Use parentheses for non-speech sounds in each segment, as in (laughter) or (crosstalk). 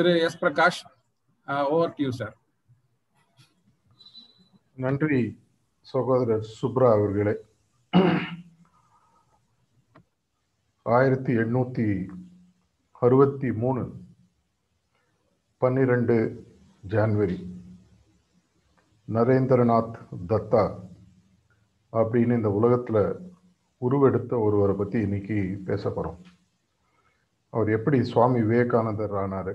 Thiru S Prakash over to you sir நன்றி சகோதரர் சுப்ரா அவர்களே. ஆயிரத்தி எண்ணூத்தி அறுபத்தி மூணு பன்னிரெண்டு ஜான்வரி. நரேந்திரநாத் தத்தா அப்படின்னு இந்த உலகத்தில் உருவெடுத்த ஒருவரை பற்றி இன்னைக்கு பேச போகிறோம் அவர் எப்படி சுவாமி விவேகானந்தர் ஆனார்?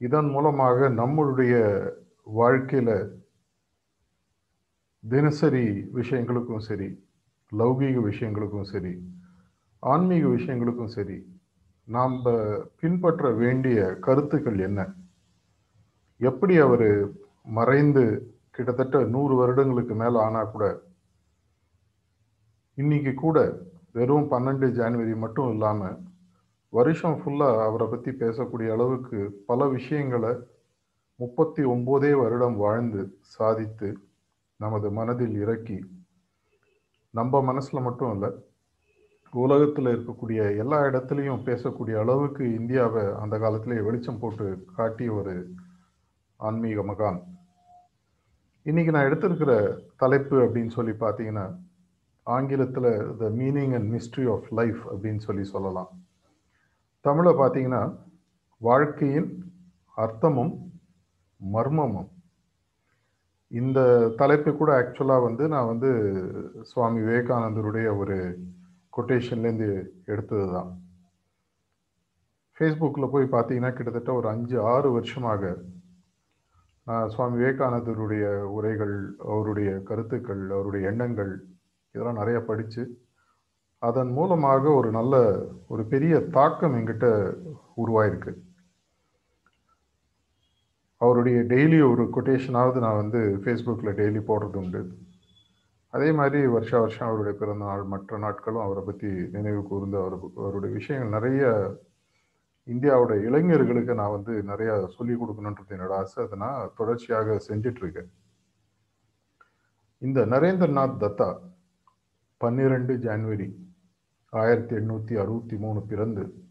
இதன் மூலமாக நம்மளுடைய வாழ்க்கையில் தினசரி விஷயங்களுக்கும் சரி லௌகீக விஷயங்களுக்கும் சரி ஆன்மீக விஷயங்களுக்கும் சரி நாம் பின்பற்ற வேண்டிய கருத்துக்கள் என்ன? எப்படி அவர் மறைந்து கிட்டத்தட்ட நூறு வருடங்களுக்கு மேலே ஆனால் கூட இன்னைக்கு கூட வெறும் பன்னெண்டு ஜான்வரி மட்டும் இல்லாமல் வருஷம் ஃபுல்லாக அவரை பற்றி பேசக்கூடிய அளவுக்கு பல விஷயங்களை முப்பத்தி ஒம்போதே வருடம் வாழ்ந்து சாதித்து நமது மனதில் இறக்கி நம்ம மனசில் மட்டும் இல்லை உலகத்தில் இருக்கக்கூடிய எல்லா இடத்துலையும் பேசக்கூடிய அளவுக்கு இந்தியாவை அந்த காலத்திலே வெளிச்சம் போட்டு காட்டிய ஒரு ஆன்மீக மகான். இன்னைக்கு நான் எடுத்திருக்கிற தலைப்பு அப்படின்னு சொல்லி பார்த்தீங்கன்னா ஆங்கிலத்தில் the meaning and mystery of life அப்படின்னு சொல்லி சொல்லலாம். தமிழை பார்த்தீங்கன்னா வாழ்க்கையின் அர்த்தமும் மர்மமும். இந்த தலைப்பு கூட ஆக்சுவலாக வந்து நான் வந்து சுவாமி விவேகானந்தருடைய ஒரு கொட்டேஷன்லேருந்து எடுத்தது தான் ஃபேஸ்புக்கில் போய் பார்த்தீங்கன்னா கிட்டத்தட்ட ஒரு அஞ்சு ஆறு வருஷமாக நான் சுவாமி விவேகானந்தருடைய உரைகள் அவருடைய கருத்துக்கள் அவருடைய எண்ணங்கள் இதெல்லாம் நிறைய படித்து அதன் மூலமாக ஒரு நல்ல ஒரு பெரிய தாக்கம் எங்கிட்ட உருவாயிருக்கு. அவருடைய டெய்லி ஒரு கொட்டேஷனாவது நான் வந்து ஃபேஸ்புக்கில் டெய்லி போடுறது உண்டு. அதே மாதிரி வருஷா வருஷம் அவருடைய பிறந்த நாள் மற்ற நாட்களும் அவரை பற்றி நினைவு கூர்ந்து அவர் அவருடைய விஷயங்கள் நிறைய இந்தியாவோட இளைஞர்களுக்கு நான் வந்து நிறையா சொல்லி கொடுக்கணுன்றது என்னோட ஆசை. அதை நான் தொடர்ச்சியாக செஞ்சிட்ருக்கேன். இந்த நரேந்திரநாத் தத்தா பன்னிரெண்டு ஜான்வரி ஆயிரத்தி எண்ணூற்றி அறுபத்தி மூணு பிறந்து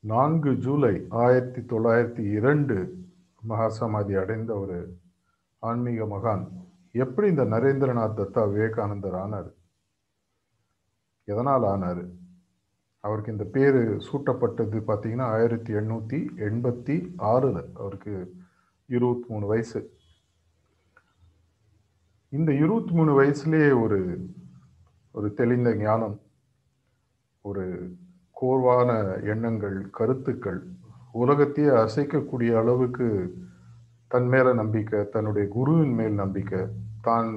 நான்கு ஜூலை ஆயிரத்தி தொள்ளாயிரத்தி இரண்டு மகாசமாதி அடைந்த ஒரு ஆன்மீக மகான். எப்படி இந்த நரேந்திரநாத் தத்தா விவேகானந்தர் ஆனார்? எதனால் ஆனார்? அவருக்கு இந்த பேர் சூட்டப்பட்டது பார்த்தீங்கன்னா ஆயிரத்தி எண்ணூற்றி எண்பத்தி ஆறில் அவருக்கு இருபத்தி மூணு வயசு. இந்த இருபத்தி மூணு வயசுலேயே ஒரு ஒரு தெளிந்த ஞானம் ஒரு கோர்வான எண்ணங்கள் கருத்துக்கள் உலகத்தையே அசைக்கக்கூடிய அளவுக்கு தன் மேல நம்பிக்கை தன்னுடைய குருவின் மேல் நம்பிக்கை தான்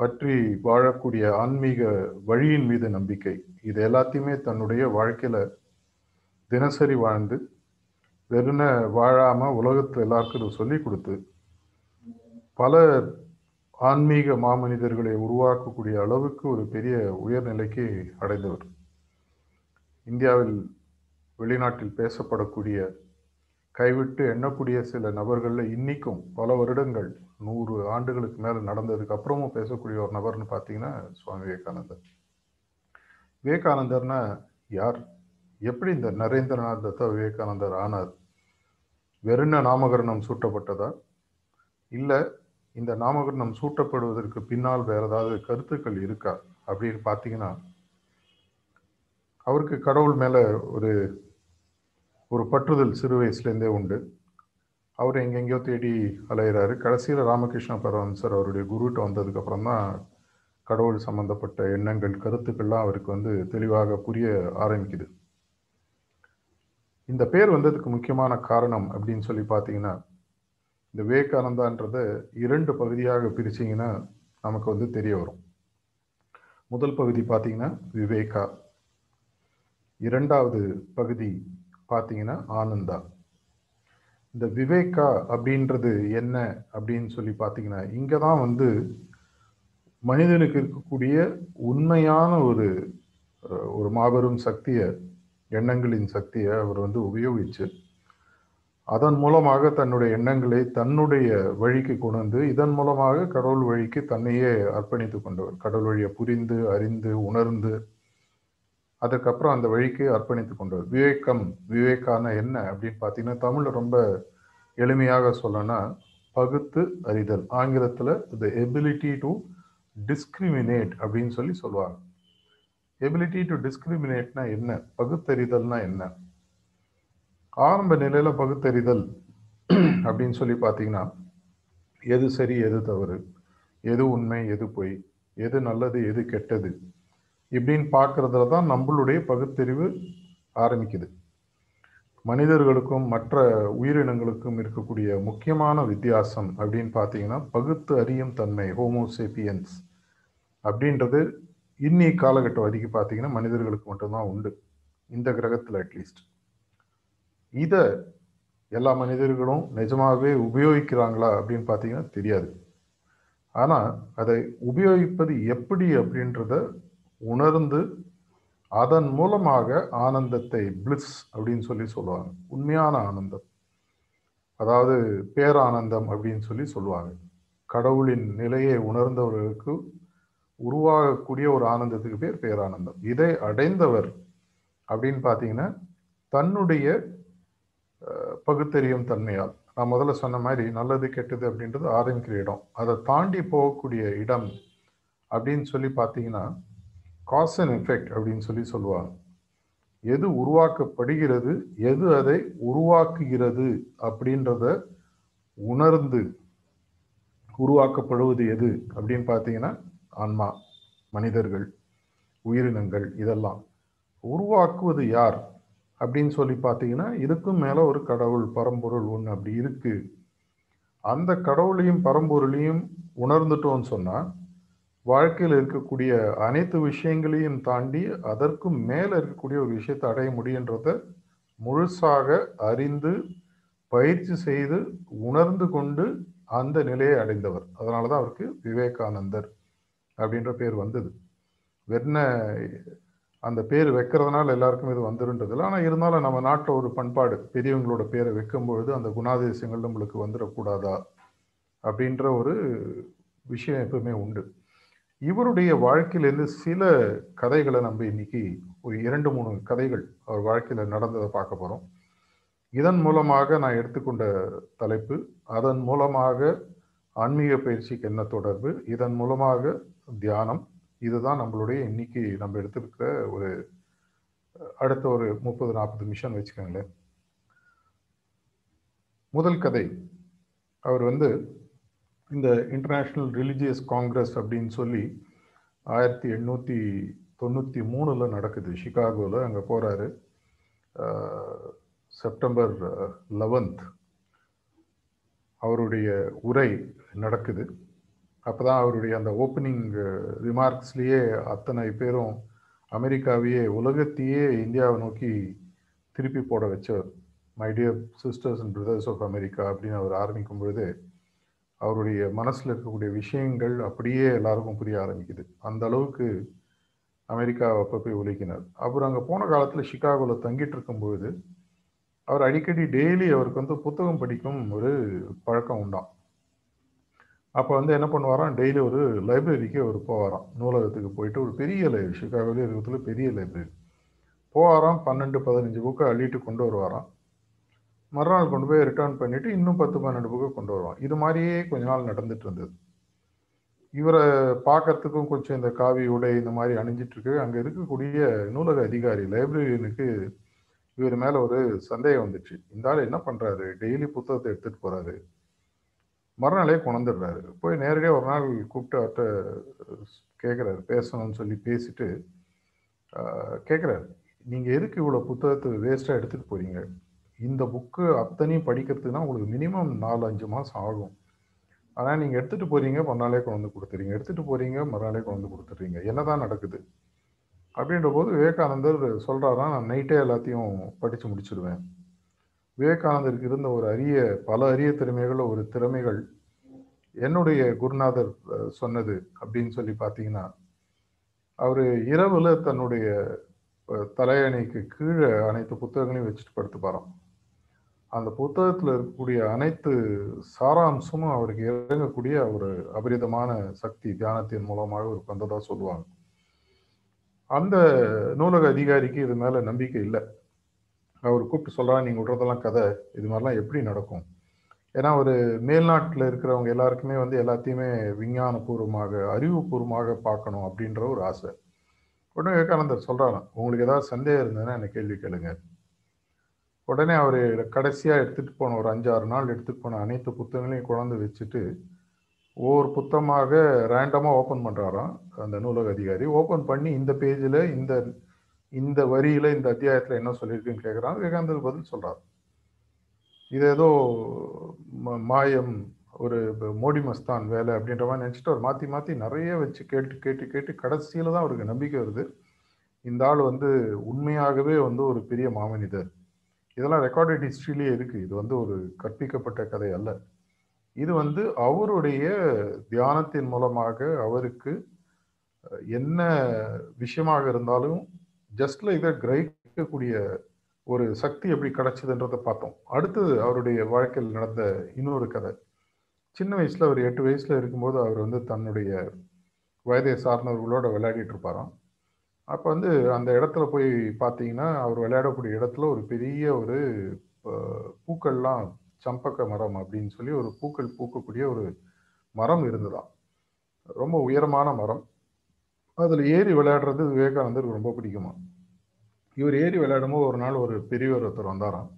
பற்றி வாழக்கூடிய ஆன்மீக வழியின் மீது நம்பிக்கை. இது எல்லாத்தையுமே தன்னுடைய வாழ்க்கையில தினசரி வாழ்ந்து வெறுன வாழாம உலகத்தில் எல்லாருக்கும் சொல்லி கொடுத்து பல ஆன்மீக மாமனிதர்களை உருவாக்கக்கூடிய அளவுக்கு ஒரு பெரிய உயர்நிலைக்கு அடைந்தவர். இந்தியாவில் வெளிநாட்டில் பேசப்படக்கூடிய கைவிட்டு எண்ணக்கூடிய சில நபர்களில் இன்னைக்கும் பல வருடங்கள் நூறு ஆண்டுகளுக்கு மேலே நடந்ததுக்கு அப்புறமும் பேசக்கூடிய ஒரு நபர்னு பார்த்தீங்கன்னா சுவாமி விவேகானந்தர். விவேகானந்தர்னா யார்? எப்படி இந்த நரேந்திரநாத் தத்தா விவேகானந்தர் ஆனார்? வெறுன நாமகரணம் சூட்டப்பட்டதா? இல்லை இந்த நாமகரணம் சூட்டப்படுவதற்கு பின்னால் வேறு ஏதாவது கருத்துக்கள் இருக்கா? அப்படின்னு பார்த்தீங்கன்னா அவருக்கு கடவுள் மேலே ஒரு ஒரு பற்றுதல் சிறு வயசுலேருந்தே உண்டு. அவர் எங்கெங்கேயோ தேடி அலையிறாரு. கடைசியில் ராமகிருஷ்ண பரமஹம்சர் அவருடைய குருட்ட வந்ததுக்கப்புறம் தான் கடவுள் சம்பந்தப்பட்ட எண்ணங்கள் கருத்துக்கள்லாம் அவருக்கு வந்து தெளிவாக புரிய ஆரம்பிக்குது. இந்த பேர் வந்ததுக்கு முக்கியமான காரணம் அப்படின்னு சொல்லி பார்த்தீங்கன்னா இந்த விவேகானந்தான்றத இரண்டு பகுதியாக பிரிச்சிங்கன்னா நமக்கு வந்து தெரிய வரும். முதல் பகுதி பார்த்தீங்கன்னா விவேகா. இரண்டாவது பகுதி பார்த்தீங்கன்னா ஆனந்தா. இந்த விவேகா அப்படின்றது என்ன அப்படின்னு சொல்லி பார்த்தீங்கன்னா இங்கே தான் வந்து மனிதனுக்கு இருக்கக்கூடிய உண்மையான ஒரு ஒரு மாபெரும் சக்தியை எண்ணங்களின் சக்தியை அவர் வந்து உபயோகிச்சு அதன் மூலமாக தன்னுடைய எண்ணங்களை தன்னுடைய வழிக்கு கொண்டு வந்து இதன் மூலமாக கடவுள் வழிக்கு தன்னையே அர்ப்பணித்து கொண்டவர். கடவுள் வழியை புரிந்து அறிந்து உணர்ந்து அதுக்கப்புறம் அந்த வழிக்கு அர்ப்பணித்து கொண்டவர் விவேகம் விவேக்கான என்ன? அப்படின்னு பார்த்தீங்கன்னா தமிழில் ரொம்ப எளிமையாக சொல்லனா பகுத்து அறிதல். ஆங்கிலத்தில் த எபிலிட்டி டு டிஸ்கிரிமினேட் அப்படின்னு சொல்லி சொல்லுவாங்க. எபிலிட்டி டு டிஸ்கிரிமினேட்னா என்ன? பகுத்தறிதல்னா என்ன? ஆரம்ப நிலையில் பகுத்தறிதல் (clears throat) அப்படின்னு சொல்லி பார்த்தீங்கன்னா எது சரி எது தவறு? எது உண்மை எது பொய்? எது நல்லது எது கெட்டது? இப்படின்னு பார்க்குறதுல தான் நம்மளுடைய பகுத்தறிவு ஆரம்பிக்குது. மனிதர்களுக்கும் மற்ற உயிரினங்களுக்கும் இருக்கக்கூடிய முக்கியமான வித்தியாசம் அப்படின்னு பார்த்தீங்கன்னா பகுத்து அறியும் தன்மை ஹோமோசேபியன்ஸ் அப்படின்றது இன்னி காலகட்டம் வரைக்கும் பார்த்தீங்கன்னா மனிதர்களுக்கு மட்டும்தான் உண்டு. இந்த கிரகத்தில் அட்லீஸ்ட் இதை எல்லா மனிதர்களும் நிஜமாகவே உபயோகிக்கிறாங்களா அப்படின்னு பார்த்தீங்கன்னா தெரியாது. ஆனால் அதை உபயோகிப்பது எப்படி அப்படின்றத உணர்ந்து அதன் மூலமாக ஆனந்தத்தை பிளிஸ் அப்படின்னு சொல்லி சொல்லுவாங்க. உண்மையான ஆனந்தம். அதாவது பேரானந்தம் அப்படின்னு சொல்லி சொல்லுவாங்க. கடவுளின் நிலையை உணர்ந்தவர்களுக்கு உருவாகக்கூடிய ஒரு ஆனந்தத்துக்கு பேர் பேரானந்தம். இதை அடைந்தவர் அப்படின்னு பார்த்தீங்கன்னா தன்னுடைய பகுத்தறியும் தன்மையால். நான் முதல்ல சொன்ன மாதிரி நல்லது கெட்டது அப்படின்றது ஆரம்பிக்கிற இடம் அதை தாண்டி போகக்கூடிய இடம் அப்படின்னு சொல்லி பார்த்தீங்கன்னா காஸ் அண்ட் எஃபெக்ட் அப்படின்னு சொல்லி சொல்லுவாங்க. எது உருவாக்கப்படுகிறது எது அதை உருவாக்குகிறது அப்படின்றத உணர்ந்து உருவாக்கப்படுவது எது அப்படின்னு பார்த்தீங்கன்னா ஆன்மா மனிதர்கள் உயிரினங்கள் இதெல்லாம். உருவாக்குவது யார் அப்படின்னு சொல்லி பார்த்தீங்கன்னா இதுக்கும் மேலே ஒரு கடவுள் பரம்பொருள் ஒன்று அப்படி இருக்குது அந்த கடவுளையும் பரம்பொருளையும் உணர்ந்துட்டோம்னு சொன்னால் வாழ்க்கையில் இருக்கக்கூடிய அனைத்து விஷயங்களையும் தாண்டி அதற்கும் மேலே இருக்கக்கூடிய ஒரு விஷயத்தை அடைய முடியுன்றத முழுசாக அறிந்து பயிற்சி செய்து உணர்ந்து கொண்டு அந்த நிலையை அடைந்தவர். அதனால தான் அவருக்கு விவேகானந்தர் அப்படின்ற பேர் வந்தது. வெண்ண அந்த பேர் வைக்கிறதுனால எல்லாருக்கும் இது வந்துருன்றதில்ல. ஆனால் இருந்தாலும் நம்ம நாட்டில் ஒரு பண்பாடு பெரியவங்களோட பேரை வைக்கும் பொழுது அந்த குணாதிசயங்கள் நம்மளுக்கு வந்துடக்கூடாதா அப்படின்ற ஒரு விஷயம் எப்பவுமே உண்டு. இவருடைய வாழ்க்கையிலேருந்து சில கதைகளை நம்ம இன்னைக்கு ஒரு இரண்டு மூணு கதைகள் அவர் வாழ்க்கையில் நடந்ததை பார்க்க போகிறோம் இதன் மூலமாக நான் எடுத்துக்கொண்ட தலைப்பு அதன் மூலமாக ஆன்மீக பயிற்சிக்கு என்ன தொடர்பு இதன் மூலமாக தியானம் இதுதான் நம்மளுடைய இன்னைக்கு நம்ம எடுத்துருக்கிற ஒரு அடுத்த ஒரு முப்பது நாற்பது மிஷன் வச்சுக்கோங்களேன். முதல் கதை அவர் வந்து இந்த இன்டர்நேஷ்னல் ரிலிஜியஸ் காங்கிரஸ் அப்படின்னு சொல்லி ஆயிரத்தி எண்ணூற்றி தொண்ணூற்றி மூணில் நடக்குது. ஷிகாகோவில் அங்கே போகிறாரு செப்டம்பர் லெவன்த் அவருடைய உரை நடக்குது. அப்போ தான் அவருடைய அந்த ஓப்பனிங் ரிமார்க்ஸ்லேயே அத்தனை பேரும் அமெரிக்காவையே உலகத்தையே இந்தியாவை நோக்கி திருப்பி போட வச்சவர் my dear sisters and brothers of America அப்படின்னு அவர் ஆரம்பிக்கும் பொழுது அவருடைய மனசில் இருக்கக்கூடிய விஷயங்கள் அப்படியே எல்லாருக்கும் புரிய ஆரம்பிக்குது. அந்த அளவுக்கு அமெரிக்கா அப்போ போய் உழைக்கினார். அப்புறம் அங்கே போன காலத்தில் சிகாகோவில் தங்கிட்டு இருக்கும்பொழுது அவர் அடிக்கடி டெய்லி அவருக்கு வந்து புத்தகம் படிக்கும் ஒரு பழக்கம் உண்டாம். அப்போ வந்து என்ன பண்ணுவாராம்? டெய்லி ஒரு லைப்ரரிக்கு அவர் போவாராம். நூலகத்துக்கு போயிட்டு ஒரு பெரிய லைப்ரரி சிகாகோவில் இருக்கிறதுல பெரிய லைப்ரரி. போவாராம் பன்னெண்டு பதினஞ்சு புக்கை அள்ளிட்டு கொண்டு வருவாராம். மறுநாள் கொண்டு போய் ரிட்டர்ன் பண்ணிட்டு இன்னும் பத்து பன்னெண்டு புக்கு கொண்டு வருவான். இது மாதிரியே கொஞ்ச நாள் நடந்துட்டு இருந்தது. இவரை பார்க்கறதுக்கும் கொஞ்சம் இந்த காவி உடை இந்த மாதிரி அணிஞ்சிட்டு இருக்கு அங்கே இருக்கக்கூடிய நூலக அதிகாரி லைப்ரரியனுக்கு இவர் மேலே ஒரு சந்தேகம் வந்துச்சு. இந்த ஆள் என்ன பண்ணுறாரு டெய்லி புத்தகத்தை எடுத்துகிட்டு போகிறாரு மறுநாளே கொண்டுடுறாரு போய் நேரடியாக ஒரு நாள் கூப்பிட்டு அவர்கிட்ட கேட்குறாரு பேசணும்னு சொல்லி பேசிட்டு கேட்குறாரு நீங்கள் எதுக்கு இவ்வளோ புத்தகத்தை வேஸ்ட்டாக எடுத்துகிட்டு போகிறீங்க இந்த புக்கு அத்தனையும் படிக்கிறதுக்குனா உங்களுக்கு மினிமம் நாலு அஞ்சு மாதம் ஆகும். ஆனால் நீங்கள் எடுத்துகிட்டு போகிறீங்க மறுநாளே கொண்டு வந்து கொடுத்துறீங்க எடுத்துகிட்டு போகிறீங்க மறுநாளே கொண்டு வந்து கொடுத்துட்றீங்க. என்ன தான் நடக்குது? அப்படின்ற போது விவேகானந்தர் சொல்கிறாரா நான் நைட்டே எல்லாத்தையும் படித்து முடிச்சிடுவேன். விவேகானந்தருக்கு இருந்த ஒரு அரிய பல அரிய திறமைகள் ஒரு திறமைகள் என்னுடைய குருநாதர் சொன்னது அப்படின்னு சொல்லி பார்த்தீங்கன்னா அவர் இரவில் தன்னுடைய தலையணைக்கு கீழே அனைத்து புத்தகங்களையும் வச்சுட்டு படுத்துப்பாராம். அந்த புத்தகத்தில் இருக்கக்கூடிய அனைத்து சாராம்சமும் அவருக்கு இறங்கக்கூடிய ஒரு அபரிதமான சக்தி தியானத்தின் மூலமாக அவருக்கு வந்ததாக சொல்லுவாங்க. அந்த நூலக அதிகாரிக்கு இது மேலே நம்பிக்கை இல்லை. அவர் கூப்பிட்டு சொல்கிறார் நீங்கள் விடுறதெல்லாம் கதை. இது மாதிரிலாம் எப்படி நடக்கும்? ஏன்னா ஒரு மேல்நாட்டில் இருக்கிறவங்க எல்லாருக்குமே வந்து எல்லாத்தையுமே விஞ்ஞானபூர்வமாக அறிவுபூர்வமாக பார்க்கணும் அப்படின்ற ஒரு ஆசை. உடனே விவேகானந்தர் சொல்கிறாராம் உங்களுக்கு ஏதாவது சந்தேகம் இருந்ததுன்னா என்னை கேள்வி கேளுங்க. உடனே அவர் கடைசியாக எடுத்துகிட்டு போன ஒரு அஞ்சாறு நாள் எடுத்துகிட்டு போன அனைத்து புத்தகங்களையும் கொண்டாந்து வச்சுட்டு ஒவ்வொரு புத்தகமாக ரேண்டமாக ஓப்பன் பண்ணுறாராம் அந்த நூலக அதிகாரி. ஓப்பன் பண்ணி இந்த பேஜில் இந்த இந்த வரியில் இந்த அத்தியாயத்தில் என்ன சொல்லியிருக்குன்னு கேட்குறான் விவேகானந்தர் பதில் சொல்கிறார் இது ஏதோ மாயம் ஒரு மோடி மஸ்தான் வேலை அப்படின்ற மாதிரி நினச்சிட்டு அவர் மாற்றி மாற்றி நிறைய வச்சு கேட்டு கேட்டு கேட்டு கடைசியில் தான் அவருக்கு நம்பிக்கை வருது. இந்த ஆள் வந்து உண்மையாகவே வந்து ஒரு பெரிய மாமனிதர். இதெல்லாம் ரெக்கார்டட் ஹிஸ்ட்ரியிலே இருக்குது இது வந்து ஒரு கற்பிக்கப்பட்ட கதை அல்ல. இது வந்து அவருடைய தியானத்தின் மூலமாக அவருக்கு என்ன விஷயமாக இருந்தாலும் ஜஸ்ட்ல இதை கிரகிக்கக்கூடிய ஒரு சக்தி எப்படி கிடைச்சதுன்றதை பார்த்தோம். அடுத்தது அவருடைய வாழ்க்கையில் நடந்த இன்னொரு கதை. சின்ன வயசில் அவர் எட்டு வயசில் இருக்கும்போது அவர் வந்து தன்னுடைய வயதை சார்ந்தவர்களோட விளையாடிட்டு இருப்பாராம். அப்போ வந்து அந்த இடத்துல போய் பார்த்தீங்கன்னா அவர் விளையாடக்கூடிய இடத்துல ஒரு பெரிய ஒரு பூக்கள்லாம் சம்பக்க மரம் அப்படின்னு சொல்லி ஒரு பூக்கள் பூக்கக்கூடிய ஒரு மரம் இருந்ததாம். ரொம்ப உயரமான மரம். அதில் ஏறி விளையாடுறது விவேகானந்தருக்கு ரொம்ப பிடிக்குமா. இவர் ஏறி விளையாடும்போது ஒரு நாள் ஒரு பெரியவர் ஒருத்தர் வந்தாராம்.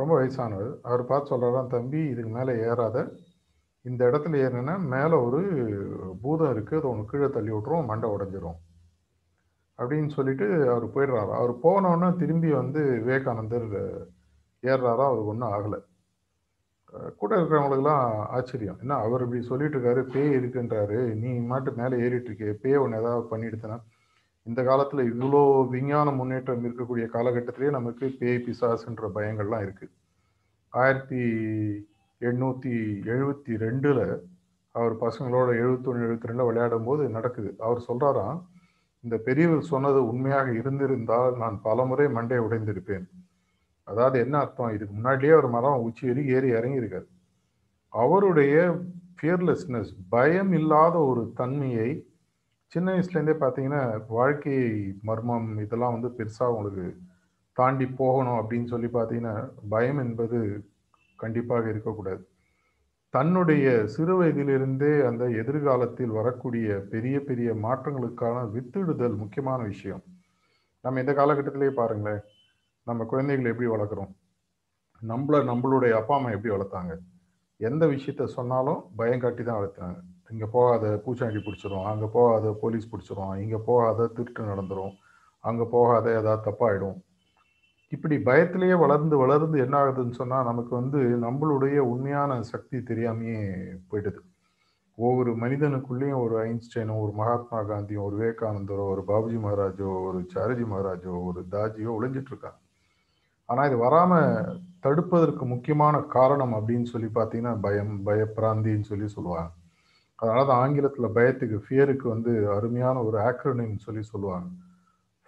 ரொம்ப வயசானவர். அவர் பார்த்து சொல்கிறாராம் தம்பி இதுக்கு மேலே ஏறாத. இந்த இடத்துல ஏறினா மேலே ஒரு பூதம் இருக்குது அதை ஒன்று கீழே தள்ளி விட்ருவோம் மண்டை உடஞ்சிரும். அப்படின்னு சொல்லிட்டு அவர் போயிடுறாரு. அவர் போனோன்னா திரும்பி வந்து விவேகானந்தர் ஏறுறாரா? அவருக்கு ஒன்றும் ஆகலை. கூட இருக்கிறவங்களுக்குலாம் ஆச்சரியம். என்ன அவர் இப்படி சொல்லிட்டு இருக்காரு பேய் இருக்குன்றாரு நீ மாட்டு மேலே ஏறிட்டு இருக்கே பேய் ஒன்று ஏதாவது பண்ணிடுதுன்னா இந்த காலத்தில் இவ்வளோ விஞ்ஞான முன்னேற்றம் இருக்கக்கூடிய காலகட்டத்திலேயே நமக்கு பேய் பிசாசுன்ற பயங்கள்லாம் இருக்குது ஆயிரத்தி எண்ணூற்றி எழுபத்தி ரெண்டில் அவர் பசங்களோட எழுபத்தொன்று எழுபத்தி ரெண்டில் விளையாடும் போது நடக்குது. அவர் சொல்கிறாராம் இந்த பெரியவர் சொன்னது உண்மையாக இருந்திருந்தால் நான் பலமுறை மண்டை உடைந்திருப்பேன். அதாவது என்ன அர்த்தம்? இதுக்கு முன்னாடியே ஒரு மரம் உச்சி ஏறி ஏறி இறங்கியிருக்காரு. அவருடைய ஃபியர்லெஸ்னஸ் பயம் இல்லாத ஒரு தன்மையை சின்ன வயசுலேருந்தே பார்த்தீங்கன்னா வாழ்க்கை மர்மம் இதெல்லாம் வந்து பெருசாக உங்களுக்கு தாண்டி போகணும் அப்படின்னு சொல்லி பார்த்தீங்கன்னா பயம் என்பது கண்டிப்பாக இருக்கக்கூடாது. தன்னுடைய சிறு வயதிலிருந்தே அந்த எதிர்காலத்தில் வரக்கூடிய பெரிய பெரிய மாற்றங்களுக்கான வித்திடுதல் முக்கியமான விஷயம். நம்ம இந்த காலகட்டத்திலே பாருங்களேன். நம்ம குழந்தைகளை எப்படி வளர்க்குறோம்? நம்மள நம்மளுடைய அப்பா அம்மா எப்படி வளர்த்தாங்க? எந்த விஷயத்த சொன்னாலும் பயம் காட்டி தான் வளர்த்தாங்க இங்கே போகாத பூச்சாண்டி பிடிச்சிரும். அங்கே போகாத போலீஸ் பிடிச்சிரும். இங்கே போகாத திருட்டு நடந்துடும் அங்கே போகாத ஏதாவது தப்பாயிடும். இப்படி பயத்திலேயே வளர்ந்து வளர்ந்து என்ன ஆகுதுன்னு சொன்னால் நமக்கு வந்து நம்மளுடைய உண்மையான சக்தி தெரியாமையே போயிடுது. ஒவ்வொரு மனிதனுக்குள்ளேயும் ஒரு ஐன்ஸ்டைனோ ஒரு மகாத்மா காந்தியோ ஒரு விவேகானந்தரோ ஒரு பாபுஜி மகாராஜோ ஒரு சாரஜி மகாராஜோ ஒரு தாஜியோ ஒளிஞ்சிட்டு இருக்காங்க. ஆனால் இது வராமல் தடுப்பதற்கு முக்கியமான காரணம் அப்படின்னு சொல்லி பார்த்தீங்கன்னா பயம் பயப்பிராந்தின்னு சொல்லி சொல்லுவாங்க. அதனால தான் ஆங்கிலத்தில் பயத்துக்கு ஃபியருக்கு வந்து அருமையான ஒரு ஆக்ரோனிம் சொல்லி சொல்லுவாங்க.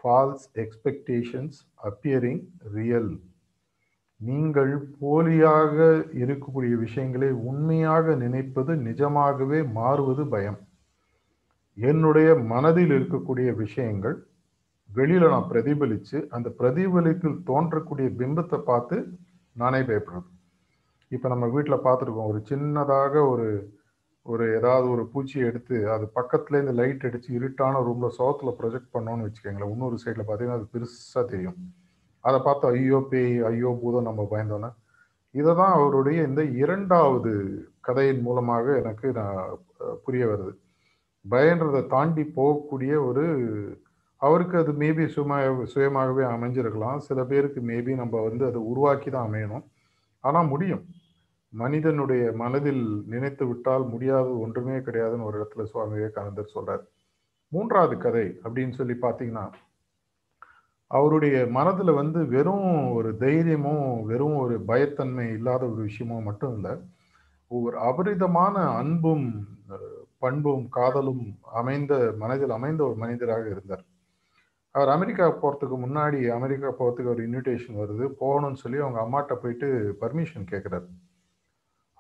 ஃபால்ஸ் எக்ஸ்பெக்டேஷன்ஸ் அப்பியரிங் ரியல் நீங்கள் போலியாக இருக்கக்கூடிய விஷயங்களை உண்மையாக நினைப்பது நிஜமாகவே மாறுவது பயம். என்னுடைய மனதில் இருக்கக்கூடிய விஷயங்கள் வெளியில் நான் பிரதிபலித்து அந்த பிரதிபலிப்பில் தோன்றக்கூடிய பிம்பத்தை பார்த்து நானே பயப்படுறது. இப்போ நம்ம வீட்டில் பார்த்துருக்கோம் ஒரு சின்னதாக ஒரு ஒரு ஏதாவது ஒரு பூச்சியை எடுத்து அது பக்கத்துலேருந்து லைட் அடித்து இருட்டான ரூமில் சோத்தில் ப்ரொஜெக்ட் பண்ணோன்னு வச்சுக்கோங்களேன். இன்னொரு சைடில் பார்த்தீங்கன்னா அது பெருசாக தெரியும். அதை பார்த்து ஐயோ பேய் ஐயோ பூதம் நம்ம பயந்தோன்னே இதை தான் அவருடைய இந்த இரண்டாவது கதையின் மூலமாக எனக்கு நான் புரிய வருது. பயன்றதை தாண்டி போகக்கூடிய ஒரு அவருக்கு அது மேபி சும சுயமாகவே அமைஞ்சிருக்கலாம். சில பேருக்கு மேபி நம்ம வந்து அதை உருவாக்கி தான் அமையணும். ஆனால் முடியும். மனிதனுடைய மனதில் நினைத்து விட்டால் முடியாதது ஒன்றுமே கிடையாதுன்னு ஒரு இடத்துல சுவாமி விவேகானந்தர் சொல்றார். மூன்றாவது கதை அப்படின்னு சொல்லி பார்த்தீங்கன்னா அவருடைய மனதில் வந்து வெறும் ஒரு தைரியமும் வெறும் ஒரு பயத்தன்மை இல்லாத ஒரு விஷயமும் மட்டும் இல்லை ஒரு அபரிதமான அன்பும் பண்பும் காதலும் அமைந்த மனதில் அமைந்த ஒரு மனிதராக இருந்தார். அவர் அமெரிக்கா போகிறதுக்கு முன்னாடி அமெரிக்கா போகிறதுக்கு ஒரு இன்விடேஷன் வருது போகணும்னு சொல்லி அவங்க அம்மாட்ட போயிட்டு பர்மிஷன் கேட்குறாரு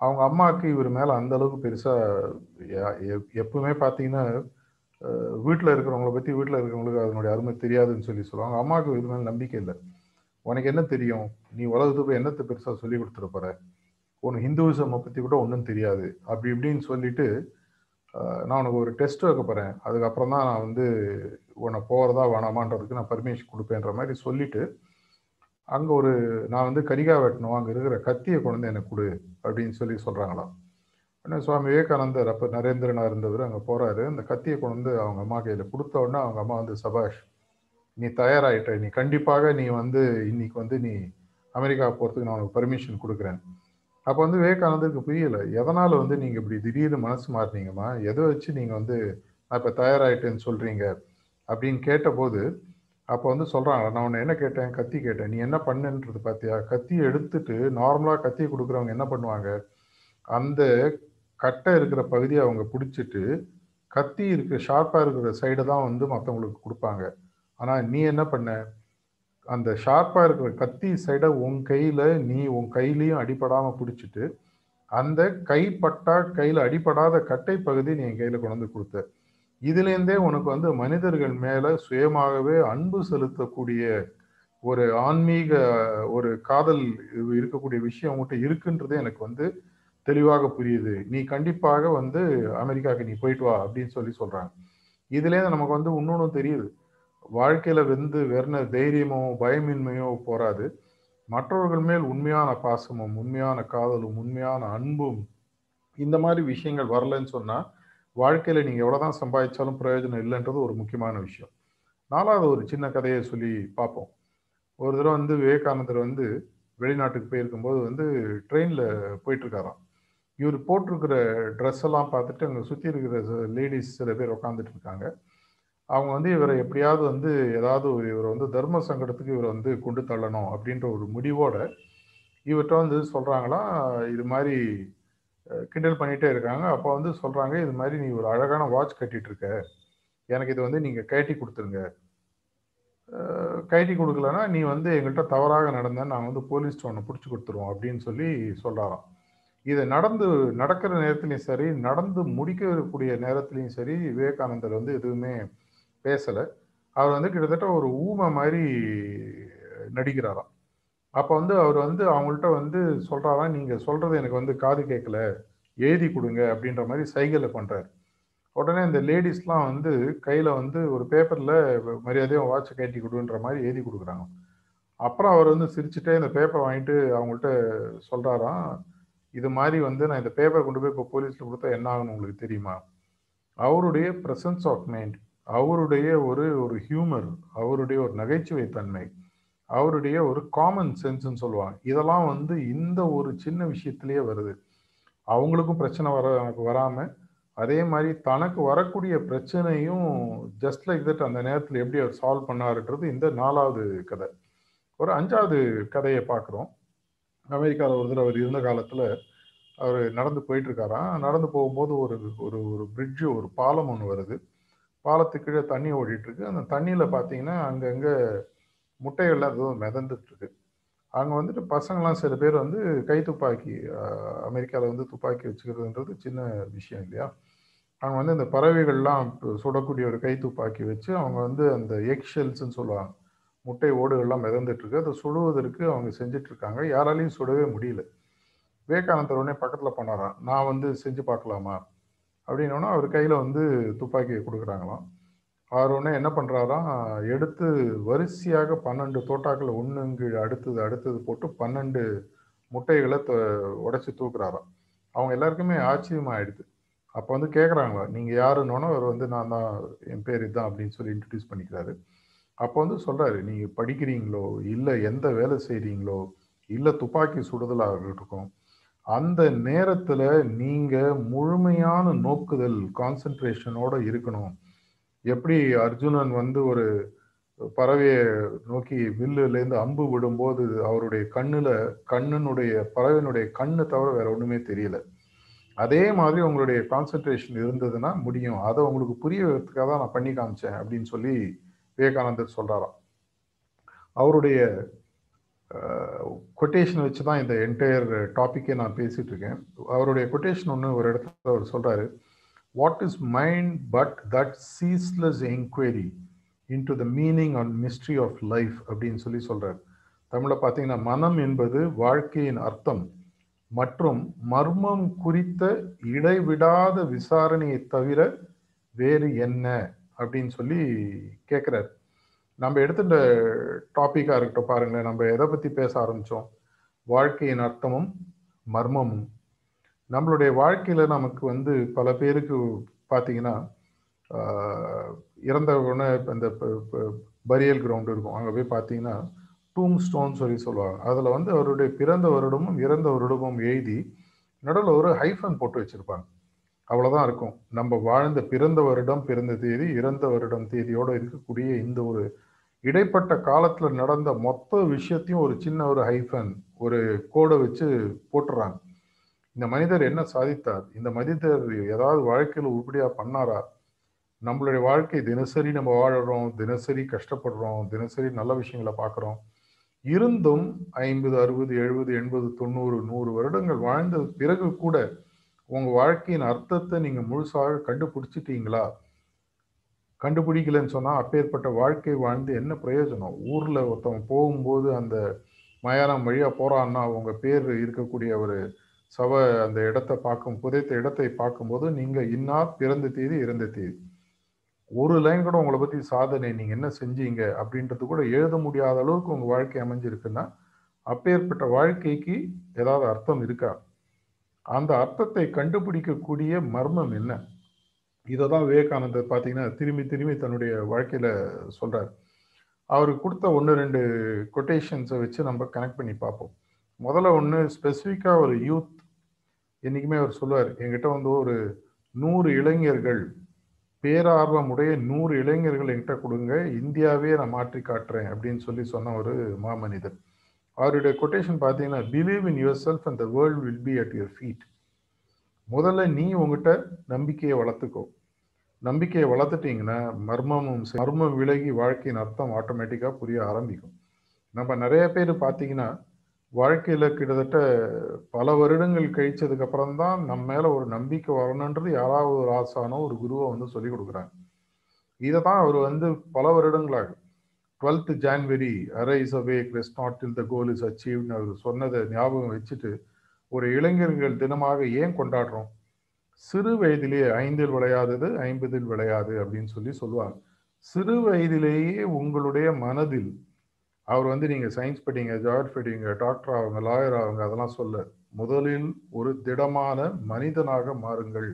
அவங்க அம்மாவுக்கு இவர் மேலே அந்த அளவுக்கு பெருசாக எப்பவுமே பார்த்தீங்கன்னா வீட்டில் இருக்கிறவங்கள பற்றி வீட்டில் இருக்கிறவங்களுக்கு அதனுடைய அருமை தெரியாதுன்னு சொல்லி சொல்லுவாங்க. அம்மாவுக்கு இது மேலே நம்பிக்கை இல்லை. உனக்கு என்ன தெரியும்? நீ உலகத்துக்கு போய் என்னத்தை பெருசாக சொல்லி கொடுத்துருப்பற உனக்கு ஹிந்துவிசமை பற்றி கூட ஒன்றும் தெரியாது. அப்படி இப்படின்னு சொல்லிட்டு நான் உனக்கு ஒரு டெஸ்ட் வைக்க போகிறேன் அதுக்கப்புறம் தான் நான் வந்து உன்னை போகிறதா வேணாமான்றதுக்கு நான் பர்மிஷன் கொடுப்பேன்ற மாதிரி சொல்லிவிட்டு அங்கே ஒரு நான் வந்து கரிகா வெட்டணும் அங்கே இருக்கிற கத்தியை கொண்டு வந்து எனக்கு கொடு அப்படின்னு சொல்லி சொல்கிறாங்களாம் உடனே சுவாமி விவேகானந்தர் அப்போ நரேந்திரனாக இருந்தவர் அங்கே போகிறாரு அந்த கத்தியை கொண்டு வந்து அவங்க அம்மா கையில் கொடுத்த உடனே அவங்க அம்மா வந்து சபாஷ் நீ தயாராகிட்ட நீ கண்டிப்பாக நீ வந்து இன்னைக்கு வந்து நீ அமெரிக்கா போகிறதுக்கு நான் உனக்கு பர்மிஷன் கொடுக்குறேன். அப்போ வந்து விவேகானந்தருக்கு புரியலை எதனால் வந்து நீங்கள் இப்படி திடீர்னு மனசு மாறினீங்கம்மா? எதை வச்சு நீங்கள் வந்து நான் இப்போ தயாராகிட்டேன்னு சொல்கிறீங்க அப்படின்னு கேட்டபோது அப்போ வந்து சொல்கிறாங்க நான் உன்னை என்ன கேட்டேன்? கத்தி கேட்டேன். நீ என்ன பண்ணுன்றது பார்த்தியா கத்தியை எடுத்துட்டு நார்மலாக கத்தியை கொடுக்குறவங்க என்ன பண்ணுவாங்க? அந்த கட்டை இருக்கிற பகுதியை அவங்க பிடிச்சிட்டு கத்தி இருக்கிற ஷார்ப்பாக இருக்கிற சைடை தான் வந்து மற்றவங்களுக்கு கொடுப்பாங்க. ஆனால் நீ என்ன பண்ண? அந்த ஷார்ப்பாக இருக்கிற கத்தி சைடை உன் கையில் நீ உன் கையிலையும் அடிப்படாமல் பிடிச்சிட்டு அந்த கைப்பட்டா கையில் அடிப்படாத கட்டை பகுதி நீ என் கையில் கொண்டு வந்து கொடுத்த. இதுலேருந்தே உனக்கு வந்து மனிதர்கள் மேலே சுயமாகவே அன்பு செலுத்தக்கூடிய ஒரு ஆன்மீக ஒரு காதல் இருக்கக்கூடிய விஷயம் உங்கள்கிட்ட இருக்குன்றதே எனக்கு வந்து தெளிவாக புரியுது. நீ கண்டிப்பாக வந்து அமெரிக்காவுக்கு நீ போயிட்டு வா அப்படின்னு சொல்லி சொல்கிறாங்க இதுலேருந்து நமக்கு வந்து இன்னொன்று தெரியுது. வாழ்க்கையில் வந்து வெறுன தைரியமோ பயமின்மையோ போராது மற்றவர்கள் மேல் உண்மையான பாசமும் உண்மையான காதலும் உண்மையான அன்பும் இந்த மாதிரி விஷயங்கள் வரலன்னு சொன்னால் வாழ்க்கையில் நீங்கள் எவ்வளோ தான் சம்பாதிச்சாலும் பிரயோஜனம் இல்லைன்றது ஒரு முக்கியமான விஷயம். நாலாவது ஒரு சின்ன கதையை சொல்லி பார்ப்போம். ஒரு தடவை வந்து விவேகானந்தர் வந்து வெளிநாட்டுக்கு போயிருக்கும்போது வந்து ட்ரெயினில் போயிட்டுருக்காராம். இவர் போட்டிருக்கிற ட்ரெஸ் எல்லாம் பார்த்துட்டு அங்கே சுற்றி இருக்கிற லேடிஸ் சில பேர் உட்காந்துட்டு இருக்காங்க. அவங்க வந்து இவரை எப்படியாவது வந்து ஏதாவது ஒரு இவரை வந்து தர்ம சங்கடத்துக்கு இவரை வந்து கொண்டு தள்ளணும் அப்படின்ற ஒரு முடிவோட இவர்கிட்ட வந்து சொல்கிறாங்களாம் இது மாதிரி கிண்டல் பண்ணிகிட்டே இருக்காங்க. அப்போ வந்து சொல்கிறாங்க இது மாதிரி நீ ஒரு அழகான வாட்ச் கட்டிகிட்டு இருக்க எனக்கு இது வந்து நீங்கள் கட்டி கொடுத்துருங்க. கைட்டி கொடுக்கலன்னா நீ வந்து எங்கள்கிட்ட தவறாக நடந்த நான் வந்து போலீஸ் ஒன்று பிடிச்சி கொடுத்துருவோம் அப்படின்னு சொல்லி சொல்கிறாராம் இதை நடந்து நடக்கிற நேரத்துலையும் சரி நடந்து முடிக்கக்கூடிய நேரத்துலையும் சரி விவேகானந்தர் வந்து எதுவுமே பேசலை. அவர் வந்து கிட்டத்தட்ட ஒரு ஊமை மாதிரி நடிக்கிறாராம். அப்போ வந்து அவர் வந்து அவங்கள்ட்ட வந்து சொல்கிறாராம் நீங்கள் சொல்கிறது எனக்கு வந்து காது கேட்கல எழுதி கொடுங்க அப்படின்ற மாதிரி சைகளை பண்ணுறாரு உடனே இந்த லேடிஸ்லாம் வந்து கையில் வந்து ஒரு பேப்பரில் மரியாதையாக வாட்சை கட்டி கொடுன்ற மாதிரி எழுதி கொடுக்குறாங்க. அப்புறம் அவர் வந்து சிரிச்சுட்டே இந்த பேப்பர் வாங்கிட்டு அவங்கள்ட்ட சொல்கிறாராம் இது மாதிரி வந்து நான் இந்த பேப்பர் கொண்டு போய் இப்போ போலீஸில் கொடுத்தா என்ன ஆகுன்னு உங்களுக்கு தெரியுமா? அவருடைய ப்ரெசன்ஸ் ஆஃப் மைண்ட் அவருடைய ஒரு ஒரு ஹியூமர் அவருடைய ஒரு நகைச்சுவை தன்மை அவருடைய ஒரு காமன் சென்ஸ்ன்னு சொல்லுவாங்க. இதெல்லாம் வந்து இந்த ஒரு சின்ன விஷயத்திலேயே வருது. அவங்களுக்கும் பிரச்சனை வர எனக்கு வராமல் அதே மாதிரி தனக்கு வரக்கூடிய பிரச்சனையும் ஜஸ்ட் லைக் தட் அந்த நேரத்தில் எப்படி அவர் சால்வ் பண்ணாருன்றது இந்த நாலாவது கதை. ஒரு அஞ்சாவது கதையை பார்க்குறோம். அமெரிக்காவில் ஒரு தடவை அவர் இருந்த காலத்தில் அவர் நடந்து போயிட்டுருக்காராம். நடந்து போகும்போது ஒரு ஒரு ஒரு பிரிட்ஜு ஒரு பாலம் ஒன்று வருது. பாலத்துக்கு கீழே தண்ணி ஓடிட்டுருக்கு. அந்த தண்ணியில் பார்த்தீங்கன்னா அங்கங்கே முட்டைகள்லாம் எதுவும் மிதந்துட்டுருக்கு. அங்கே வந்துட்டு பசங்களாம் சில பேர் வந்து கை துப்பாக்கி அமெரிக்காவில் வந்து துப்பாக்கி வச்சுக்கிறதுன்றது சின்ன விஷயம் இல்லையா? அவங்க வந்து இந்த பறவைகள்லாம் சுடக்கூடிய ஒரு கை துப்பாக்கி வச்சு அவங்க வந்து அந்த எக் ஷெல்ஸ்ன்னு சொல்லுவாங்க. முட்டை ஓடுகள்லாம் மிதந்துட்டுருக்கு. அதை சுடுவதற்கு அவங்க செஞ்சுட்டு இருக்காங்க யாராலையும் சுடவே முடியல. விவேகானந்தர் உடனே பக்கத்தில் போனாராம். நான் வந்து செஞ்சு பார்க்கலாமா? அப்படின்னோன்னா அவர் கையில் வந்து துப்பாக்கியை கொடுக்குறாங்களாம். அவர் என்ன பண்ணுறாராம் எடுத்து வரிசையாக பன்னெண்டு தோட்டாக்களை ஒன்றுங்கு அடுத்தது அடுத்தது போட்டு பன்னெண்டு முட்டைகளை உடச்சி தூக்குறாராம். அவங்க எல்லாருக்குமே ஆச்சரியமாயிடுது. அப்போ வந்து கேட்குறாங்களா நீங்கள் யாருன்னொன்னே அவர் வந்து நான் தான் என் பேர் இதுதான் அப்படின்னு சொல்லி இன்ட்ரடியூஸ் பண்ணிக்கிறாரு. அப்போ வந்து சொல்கிறாரு நீங்கள் படிக்கிறீங்களோ இல்லை எந்த வேலை செய்கிறீங்களோ இல்லை துப்பாக்கி சுடுதலாக இருக்கும் அந்த நேரத்தில் நீங்கள் முழுமையான நோக்குதல் கான்சன்ட்ரேஷனோடு இருக்கணும். எப்படி அர்ஜுனன் வந்து ஒரு பறவையை நோக்கி வில்லுலேருந்து அம்பு விடும்போது அவருடைய கண்ணில் கண்ணனுடைய பறவையினுடைய கண்ணு தவிர வேற ஒன்றுமே தெரியல. அதே மாதிரி உங்களுடைய கான்சன்ட்ரேஷன் இருந்ததுன்னா முடியும். அதை உங்களுக்கு புரிய வைக்கிறதுக்காக தான் நான் பண்ணி காமிச்சேன் அப்படின்னு சொல்லி விவேகானந்தர் சொல்கிறாராம் அவருடைய கொட்டேஷன் வச்சு தான் இந்த என்டையர் டாப்பிக்கே நான் பேசிகிட்ருக்கேன் இருக்கேன். அவருடைய கொட்டேஷன் ஒன்று ஒரு இடத்துல அவர் சொல்கிறாரு what is mind but that ceaseless enquiry into the meaning and mystery of life அப்படின்னு சொல்லி சொல்கிறார் தமிழில் பார்த்தீங்கன்னா மனம் என்பது வாழ்க்கையின் அர்த்தம் மற்றும் மர்மம் குறித்த இடைவிடாத விசாரணையை தவிர வேறு என்ன? அப்படின்னு சொல்லி கேட்குறாரு நம்ம எடுத்துட்ட டாப்பிக்காக இருக்கட்டும் பாருங்களேன். நம்ம எதை பற்றி பேச ஆரம்பித்தோம் வாழ்க்கையின் அர்த்தமும் மர்மமும். நம்மளுடைய வாழ்க்கையில் நமக்கு வந்து பல பேருக்கு பார்த்தீங்கன்னா இறந்த உடனே இந்த பரியல் கிரவுண்டு இருக்கும். அங்கே போய் பார்த்தீங்கன்னா டூம் ஸ்டோன் சொல்லி சொல்லுவாங்க. அதில் வந்து அவருடைய பிறந்த வருடமும் இறந்த வருடமும் எழுதி நடுவில் ஒரு ஹைஃபன் போட்டு வச்சுருப்பாங்க. அவ்வளோதான் இருக்கும். நம்ம வாழ்ந்த பிறந்த வருடம் பிறந்த தேதி இறந்த வருடம் தேதியோடு இருக்கக்கூடிய இந்த ஒரு இடைப்பட்ட காலத்தில் நடந்த மொத்த விஷயத்தையும் ஒரு சின்ன ஒரு ஹைஃபன் ஒரு கோடை வச்சு போட்டுறாங்க. இந்த மனிதர் என்ன சாதித்தார்? இந்த மனிதர் ஏதாவது வாழ்க்கையில் உருப்படியாக பண்ணாரா? நம்மளுடைய வாழ்க்கை தினசரி நம்ம வாழறோம் தினசரி கஷ்டப்படுறோம் தினசரி நல்ல விஷயங்களை பார்க்குறோம். இருந்தும் ஐம்பது அறுபது எழுபது எண்பது தொண்ணூறு நூறு வருடங்கள் வாழ்ந்த பிறகு கூட உங்கள் வாழ்க்கையின் அர்த்தத்தை நீங்கள் முழுசாக கண்டுபிடிச்சிட்டீங்களா? கண்டுபிடிக்கலன்னு சொன்னால் அப்பேற்பட்ட வாழ்க்கை வாழ்ந்து என்ன பிரயோஜனம்? ஊரில் ஒருத்தவங்க போகும்போது அந்த மயானம் வழியாக போகிறான்னா உங்கள் பேர் இருக்கக்கூடிய ஒரு சவ அந்த இடத்தை பார்க்கும் புதைத்த இடத்தை பார்க்கும்போது நீங்கள் இன்னார் பிறந்த தேதி இறந்த தேதி. ஒரு லைன் கூட உங்களை பற்றி சாதனை நீங்கள் என்ன செஞ்சீங்க அப்படின்றது கூட எழுத முடியாத அளவுக்கு உங்கள் வாழ்க்கை அமைஞ்சிருக்குன்னா அப்பேற்பட்ட வாழ்க்கைக்கு ஏதாவது அர்த்தம் இருக்கா? அந்த அர்த்தத்தை கண்டுபிடிக்கக்கூடிய மர்மம் என்ன? இதை தான் விவேகானந்தர் பார்த்தீங்கன்னா திரும்பி திரும்பி தன்னுடைய வாழ்க்கையில் சொல்கிறார் அவர் கொடுத்த ஒன்று ரெண்டு கொட்டேஷன்ஸை வச்சு நம்ம கனெக்ட் பண்ணி பார்ப்போம். முதல்ல ஒன்று ஸ்பெசிஃபிக்காக ஒரு யூத் என்றைக்குமே அவர் சொல்லுவார் என்கிட்ட வந்து ஒரு நூறு இளைஞர்கள் பேரார்வமுடைய நூறு இளைஞர்கள் என்கிட்ட கொடுங்க இந்தியாவே நான் மாற்றி காட்டுறேன் அப்படின்னு சொல்லி சொன்ன ஒரு மாமனிதர் அவருடைய கொட்டேஷன் பார்த்தீங்கன்னா believe in yourself and the world will be at your feet முதல்ல நீ உங்ககிட்ட நம்பிக்கையை வளர்த்துக்கோ. நம்பிக்கையை வளர்த்துட்டீங்கன்னா மர்மமும் மர்மம் விலகி வாழ்க்கையின் அர்த்தம் ஆட்டோமேட்டிக்காக புரிய ஆரம்பிக்கும். நம்ம நிறைய பேர் பார்த்தீங்கன்னா வாழ்க்கையில் கிட்டத்தட்ட பல வருடங்கள் கழிச்சதுக்கு அப்புறம் தான் நம்ம மேலே ஒரு நம்பிக்கை வரணுன்றது யாராவது ஒரு ஆசானோ ஒரு குருவோ வந்து சொல்லி கொடுக்குறாங்க. இதை தான் அவர் வந்து பல வருடங்களாக twelfth January arise awake rest not till the goal is அச்சீவ்னு அவர் சொன்னதை ஞாபகம் வச்சுட்டு ஒரு இளைஞர்கள் தினமாக ஏன் கொண்டாடுறோம்? சிறு வயதிலேயே ஐந்தில் விளையாதது ஐம்பதில் விளையாது அப்படின்னு சொல்லி சொல்லுவாங்க. சிறு வயதிலேயே உங்களுடைய மனதில் அவர் வந்து நீங்கள் சயின்ஸ் படிங்க ஜார்ஜ் படிங்க டாக்டர் ஆகுங்க லாயர் ஆகுங்க அதெல்லாம் சொல்ல. முதலில் ஒரு திடமான மனிதனாக மாறுங்கள்.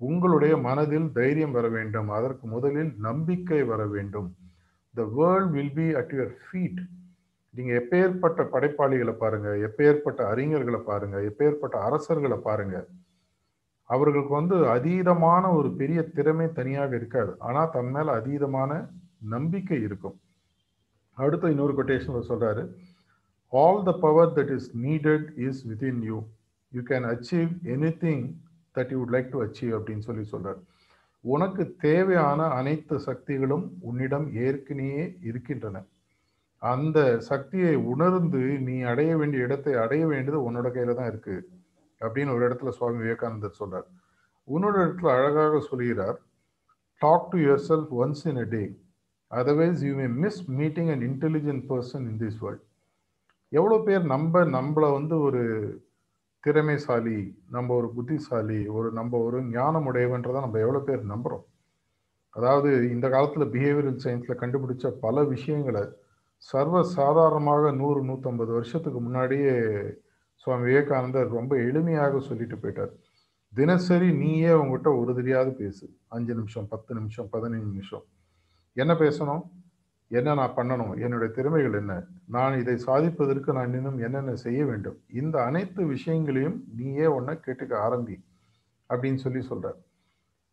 உங்களுடைய மனதில் தைரியம் வர வேண்டும். அதற்கு முதலில் நம்பிக்கை வர வேண்டும். The world will be at your feet நீங்கள் எப்பேற்பட்ட படைப்பாளிகளை பாருங்கள் எப்பேற்பட்ட அறிஞர்களை பாருங்கள் எப்பேற்பட்ட அரசர்களை பாருங்கள் அவர்களுக்கு வந்து அதீதமான ஒரு பெரிய திறமை தனியாக இருக்காது. ஆனால் தன் மேலே அதீதமான நம்பிக்கை இருக்கும். அடுத்த இன்னொரு கொட்டேஷன் சொல்றாரு all the power that is needed is within you you can achieve anything that you would like to achieve அப்படின்னு சொல்லி சொல்கிறார் உனக்கு தேவையான அனைத்து சக்திகளும் உன்னிடம் ஏற்கனவே இருக்கின்றன. அந்த சக்தியை உணர்ந்து நீ அடைய வேண்டிய இடத்தை அடைய வேண்டியது உன்னோட கையில தான் இருக்கு அப்படின்னு ஒரு இடத்துல சுவாமி விவேகானந்தர் சொல்றார். உன்னோட இடத்துல அழகாக சொல்கிறார் talk to yourself once in a day otherwise you may miss meeting and intelligent person in this world எவ்வளோ பேர் நம்ம நம்மளை வந்து ஒரு திறமைசாலி நம்ம ஒரு புத்திசாலி ஒரு நம்ம ஒரு ஞானம் உடையவன்றதை நம்ம எவ்வளோ பேர் நம்புகிறோம் அதாவது இந்த காலத்தில் பிஹேவியரல் சயின்ஸில் கண்டுபிடிச்ச பல விஷயங்களை சர்வ சாதாரணமாக நூறு நூற்றம்பது வருஷத்துக்கு முன்னாடியே சுவாமி விவேகானந்தர் ரொம்ப எளிமையாக சொல்லிட்டு போயிட்டார். தினசரி நீயே உங்ககிட்ட ஒரு தெரியாது பேசு. அஞ்சு நிமிஷம் பத்து நிமிஷம் பதினஞ்சு நிமிஷம். என்ன பேசணும்? என்ன நான் பண்ணணும்? என்னுடைய திறமைகள் என்ன? நான் இதை சாதிப்பதற்கு நான் இன்னும் என்னென்ன செய்ய வேண்டும்? இந்த அனைத்து விஷயங்களையும் நீயே ஒன்றை கேட்டுக்க ஆரம்பி அப்படின்னு சொல்லி சொல்றார்.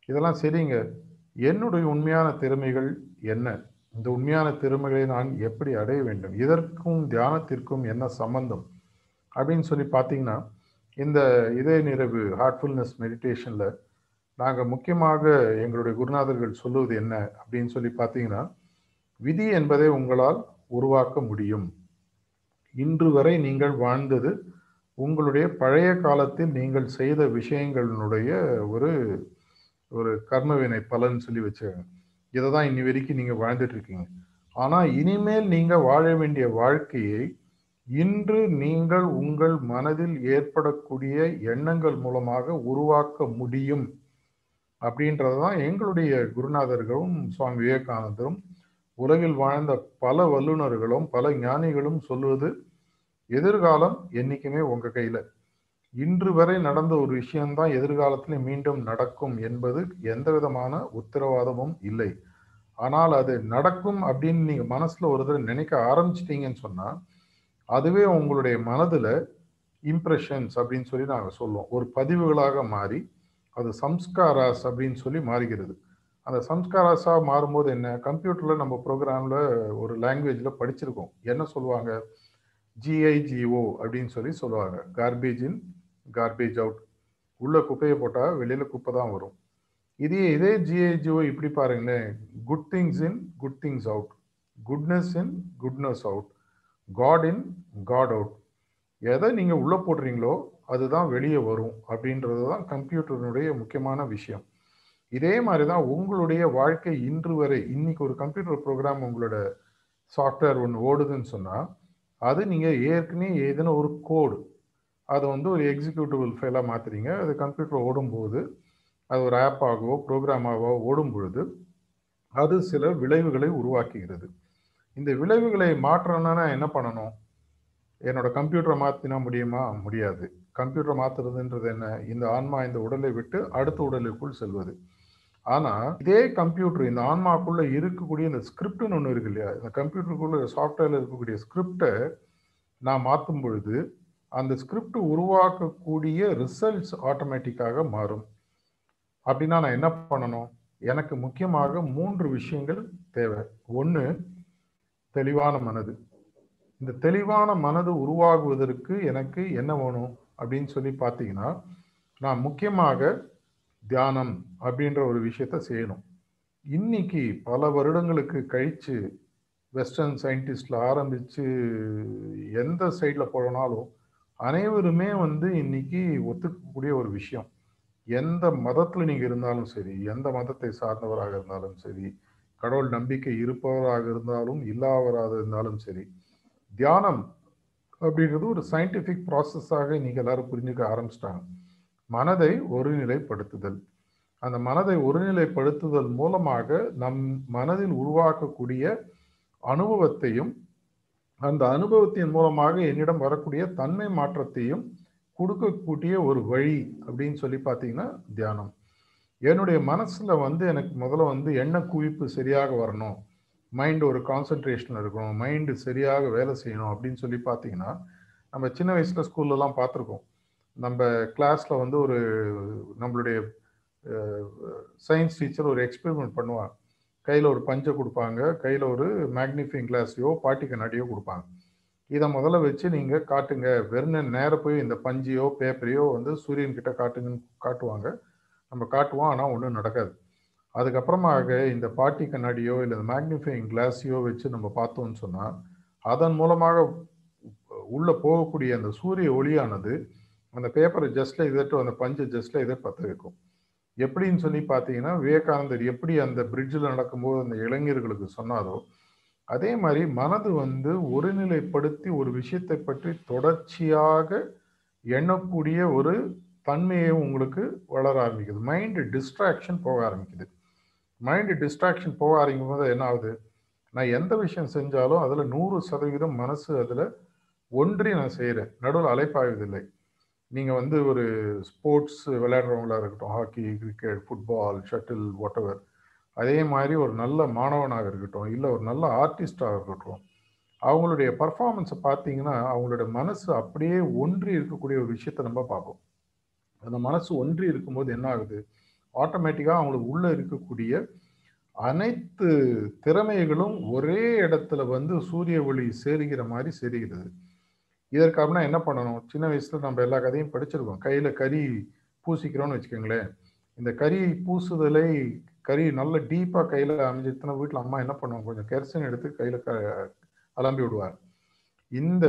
இதெல்லாம் சரிங்க. என்னுடைய உண்மையான திறமைகள் என்ன? இந்த உண்மையான திறமைகளை நான் எப்படி அடைய வேண்டும்? இதற்கும் தியானத்திற்கும் என்ன சம்பந்தம்? அப்படின்னு சொல்லி பார்த்தீங்கன்னா இந்த இதய நிறைவு ஹார்ட்ஃபுல்னஸ் மெடிடேஷனில் நாங்கள் முக்கியமாக எங்களுடைய குருநாதர்கள் சொல்லுவது என்ன அப்படின்னு சொல்லி பார்த்தீங்கன்னா விதி என்பதை உங்களால் உருவாக்க முடியும். இன்று வரை நீங்கள் வாழ்ந்தது உங்களுடைய பழைய காலத்தில் நீங்கள் செய்த விஷயங்களினுடைய ஒரு ஒரு கர்மவினை பலன் சொல்லி வச்சுக்கோங்க. இதை தான் இன்னி வரைக்கும் நீங்கள் வாழ்ந்துட்டு இருக்கீங்க. ஆனால் இனிமேல் நீங்கள் வாழ வேண்டிய வாழ்க்கையை இன்று நீங்கள் உங்கள் மனதில் ஏற்படக்கூடிய எண்ணங்கள் மூலமாக உருவாக்க முடியும். அப்படின்றது தான் எங்களுடைய குருநாதர்களும் சுவாமி விவேகானந்தரும் உலகில் வாழ்ந்த பல வல்லுநர்களும் பல ஞானிகளும் சொல்வது எதிர்காலம் என்னைக்குமே உங்கள் கையில். இன்று வரை நடந்த ஒரு விஷயம்தான் எதிர்காலத்தில் மீண்டும் நடக்கும் என்பது எந்த விதமான உத்தரவாதமும் இல்லை. ஆனால் அது நடக்கும் அப்படின்னு நீங்கள் மனசில் ஒரு தடவை நினைக்க ஆரம்பிச்சிட்டீங்கன்னு சொன்னால் அதுவே உங்களுடைய மனதில் இம்ப்ரெஷன்ஸ் அப்படின்னு சொல்லி நாங்கள் சொல்லுவோம். ஒரு பதிவுகளாக மாறி அது சம்ஸ்காராஸ் அப்படின்னு சொல்லி மாறுகிறது. அந்த சம்ஸ்காராஸாக மாறும்போது என்ன? கம்ப்யூட்டரில் நம்ம ப்ரோக்ராமில் ஒரு லாங்குவேஜில் படிச்சிருக்கோம். என்ன சொல்லுவாங்க? ஜிஐஜிஓ அப்படின்னு சொல்லி சொல்லுவாங்க. கார்பேஜ் இன் கார்பேஜ் அவுட் உள்ள குப்பையை போட்டால் வெளியில் குப்பை தான் வரும். இதே இதே ஜிஐஜிஓ இப்படி பாருங்களேன். Good things in good things out goodness in goodness out God in God out எதை நீங்கள் உள்ளே போடுறீங்களோ அதுதான் வெளியே வரும் அப்படின்றது தான் கம்ப்யூட்டருடைய முக்கியமான விஷயம். இதே மாதிரி தான் உங்களுடைய வாழ்க்கை இன்று வரை இன்னைக்கு ஒரு கம்ப்யூட்டர் ப்ரோக்ராம் உங்களோட சாஃப்ட்வேர் ஒன்று ஓடுதுன்னு சொன்னால் அது நீங்கள் ஏற்கனவே ஏதேனும் ஒரு கோடு அதை வந்து ஒரு எக்ஸிக்யூட்டிவ் ஃபைலாக மாற்றுறீங்க அது கம்ப்யூட்டர் ஓடும்போது அது ஒரு ஆப்பாகவோ ப்ரோக்ராமாகவோ ஓடும் பொழுது அது சில விளைவுகளை உருவாக்குகிறது. இந்த விளைவுகளை மாற்றணும்னா என்ன பண்ணணும்? என்னோட கம்ப்யூட்டரை மாற்றினா முடியுமா? முடியாது. கம்ப்யூட்டரை மாற்றுறதுன்றது என்ன? இந்த ஆன்மா இந்த உடலை விட்டு அடுத்த உடலுக்குள் செல்வது. ஆனால் இதே கம்ப்யூட்டர் இந்த ஆன்மாக்குள்ள இருக்கக்கூடிய இந்த ஸ்கிரிப்ட்னு ஒன்று இருக்கு இல்லையா? இந்த கம்ப்யூட்டருக்குள்ள சாஃப்ட்வேர்ல இருக்கக்கூடிய ஸ்கிரிப்டை நான் மாற்றும் பொழுது அந்த ஸ்கிரிப்ட் உருவாக்கக்கூடிய ரிசல்ட்ஸ் ஆட்டோமேட்டிக்காக மாறும். அப்படின்னா நான் என்ன பண்ணணும்? எனக்கு முக்கியமாக மூன்று விஷயங்கள் தேவை. ஒன்று தெளிவான மனது. இந்த தெளிவான மனது உருவாகுவதற்கு எனக்கு என்ன வேணும்? அப்படின்னு சொல்லி பார்த்தீங்கன்னா நான் முக்கியமாக தியானம் அப்படின்ற ஒரு விஷயத்த செய்யணும். இன்னைக்கு பல வருடங்களுக்கு கழிச்சு வெஸ்டர்ன் சயின்டிஸ்டில் ஆரம்பித்து எந்த சைடில் போனாலும் அனைவருமே வந்து இன்னைக்கு ஒத்துக்கக்கூடிய ஒரு விஷயம். எந்த மதத்தில் நீங்கள் இருந்தாலும் சரி எந்த மதத்தை சார்ந்தவராக இருந்தாலும் சரி கடவுள் நம்பிக்கை இருப்பவராக இருந்தாலும் இல்லாதவராக இருந்தாலும் சரி தியானம் அப்படின்றது ஒரு சயின்டிஃபிக் ப்ராசஸாக இன்றைக்கி எல்லாரும் புரிஞ்சுக்க ஆரம்பிச்சிட்டாங்க. மனதை ஒருநிலைப்படுத்துதல். அந்த மனதை ஒருநிலைப்படுத்துதல் மூலமாக நம் மனதில் உருவாக்கக்கூடிய அனுபவத்தையும் அந்த அனுபவத்தின் மூலமாக என்னிடம் வரக்கூடிய தன்மை மாற்றத்தையும் கொடுக்கக்கூடிய ஒரு வழி அப்படின்னு சொல்லி பார்த்தீங்கன்னா தியானம். என்னுடைய மனசில் வந்து எனக்கு முதல்ல வந்து எண்ண குவிப்பு சரியாக வரணும். மைண்ட் ஒரு கான்சென்ட்ரேஷன் இருக்கணும் மைண்டு சரியாக வேலை செய்யணும் அப்படின்னு சொல்லி பார்த்தீங்கன்னா நம்ம சின்ன வயசில் ஸ்கூல்லலாம் பார்த்துருக்கோம். நம்ம கிளாஸில் வந்து ஒரு நம்மளுடைய சயின்ஸ் டீச்சர் ஒரு எக்ஸ்பெரிமெண்ட் பண்ணுவாங்க. கையில் ஒரு பஞ்சை கொடுப்பாங்க கையில் ஒரு மேக்னிஃபைங் கிளாஸையோ பாட்டி கண்ணாடியோ கொடுப்பாங்க. இதை முதல்ல வச்சு நீங்கள் காட்டுங்க. வெறும் நேரம் போய் இந்த பஞ்சையோ பேப்பரையோ வந்து சூரியன்கிட்ட காட்டுங்கன்னு காட்டுவாங்க. நம்ம காட்டுவோம் ஆனால் ஒன்றும் நடக்காது. அதுக்கப்புறமாக இந்த பாட்டி கண்ணாடியோ இல்லை மேக்னிஃபைங் கிளாஸையோ வச்சு நம்ம பார்த்தோம்னு சொன்னால் அதன் மூலமாக உள்ள போகக்கூடிய அந்த சூரிய ஒளியானது அந்த பேப்பரை ஜஸ்ட்ல இதட்டு அந்த பஞ்சை ஜஸ்ட்ல இதை பற்ற வைக்கும் எப்படின்னு சொல்லி பார்த்தீங்கன்னா விவேகானந்தர் எப்படி அந்த பிரிட்ஜில் நடக்கும்போது அந்த இளைஞர்களுக்கு சொன்னாரோ அதே மாதிரி மனது வந்து ஒருநிலைப்படுத்தி ஒரு விஷயத்தை பற்றி தொடர்ச்சியாக எண்ணக்கூடிய ஒரு தன்மையை உங்களுக்கு வளர ஆரம்பிக்குது. மைண்டு டிஸ்ட்ராக்ஷன் போக ஆரம்பிக்குது. மைண்டு டிஸ்ட்ராக்ஷன் போக ஆரம்பிக்கும் போது என்ன ஆகுது? நான் எந்த விஷயம் செஞ்சாலும் அதில் நூறு சதவீதம் மனசு அதில் ஒன்றி நான் செய்கிறேன் நடுவில் அலைப்பாய்வதில்லை நீங்கள் வந்து ஒரு ஸ்போர்ட்ஸ் விளையாடுறவங்களாக இருக்கட்டும் hockey cricket football shuttle whatever அதே மாதிரி ஒரு நல்ல மாணவனாக இருக்கட்டும் இல்லை ஒரு நல்ல ஆர்டிஸ்டாக இருக்கட்டும் அவங்களுடைய பர்ஃபார்மன்ஸை பார்த்தீங்கன்னா அவங்களோட மனசு அப்படியே ஒன்றி இருக்கக்கூடிய ஒரு விஷயத்தை நம்ம பார்ப்போம். அந்த மனசு ஒன்றி இருக்கும்போது என்ன ஆகுது? ஆட்டோமேட்டிக்காக அவங்களுக்கு உள்ளே இருக்கக்கூடிய அனைத்து திறமைகளும் ஒரே இடத்துல வந்து சூரிய ஒளி சேருகிற மாதிரி சேருகிறது. இதற்கு அப்படின்னா என்ன பண்ணணும்? சின்ன வயசில் நம்ம எல்லா கதையும் படிச்சிருக்கோம். கையில் கறி பூசிக்கிறோம்னு வச்சுக்கோங்களேன். இந்த கறி பூசுதலை கறி நல்ல டீப்பாக கையில் அமைஞ்சிருச்சுன்னா வீட்டில் அம்மா என்ன பண்ணுவோம் கொஞ்சம் கெரசின் எடுத்து கையில் க அலம்பி விடுவார் இந்த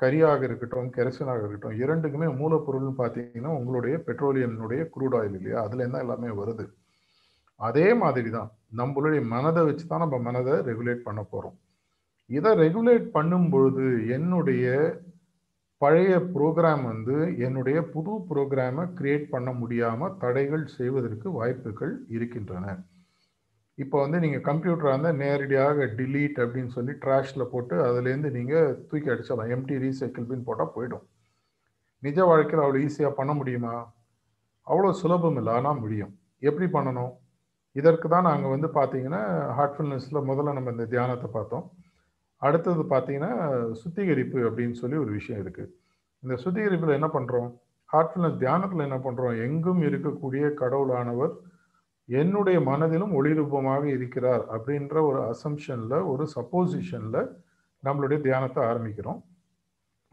கரியாக இருக்கட்டும் கெரசனாக இருக்கட்டும் இரண்டுக்குமே மூலப்பொருள்னு பார்த்தீங்கன்னா உங்களுடைய பெட்ரோலியம்னுடைய குரூட் ஆயில் இல்லையா? அதுல இருந்தா எல்லாமே வருது. அதே மாதிரி தான் நம்மளுடைய மனதை வச்சு தான் நம்ம மனதை ரெகுலேட் பண்ண போகிறோம் இதை ரெகுலேட் பண்ணும் பொழுது என்னுடைய பழைய ப்ரோக்ராம் வந்து என்னுடைய புது ப்ரோக்ராமை கிரியேட் பண்ண முடியாமல் தடைகள் செய்வதற்கு வாய்ப்புகள் இருக்கின்றன. இப்போ வந்து நீங்கள் கம்ப்யூட்டராக இருந்தால் நேரடியாக டிலீட் அப்படின்னு சொல்லி ட்ராஷில் போட்டு அதுலேருந்து நீங்கள் தூக்கி அடிச்சிடலாம். எம்டி ரீசைக்கிள் பின் போட்டால் போயிடும். நிஜ வாழ்க்கையில் அவ்வளோ ஈஸியாக பண்ண முடியுமா? அவ்வளோ சுலபம் இல்லை ஆனால் முடியும். எப்படி பண்ணணும்? இதற்கு தான் நாங்கள் வந்து பார்த்தீங்கன்னா ஹார்ட்ஃபுல்னஸில் முதல்ல நம்ம இந்த தியானத்தை பார்த்தோம். அடுத்தது பார்த்தீங்கன்னா சுத்திகரிப்பு அப்படின்னு சொல்லி ஒரு விஷயம் இருக்குது இந்த சுத்திகரிப்பில் என்ன பண்ணுறோம் ஹார்ட்ஃபுல்னஸ் தியானத்தில் என்ன பண்ணுறோம் எங்கும் இருக்கக்கூடிய கடவுளானவர் என்னுடைய மனதிலும் ஒளிரூபமாக இருக்கிறார் அப்படின்ற ஒரு அசம்ஷனில் ஒரு சப்போசிஷனில் நம்மளுடைய தியானத்தை ஆரம்பிக்கிறோம்.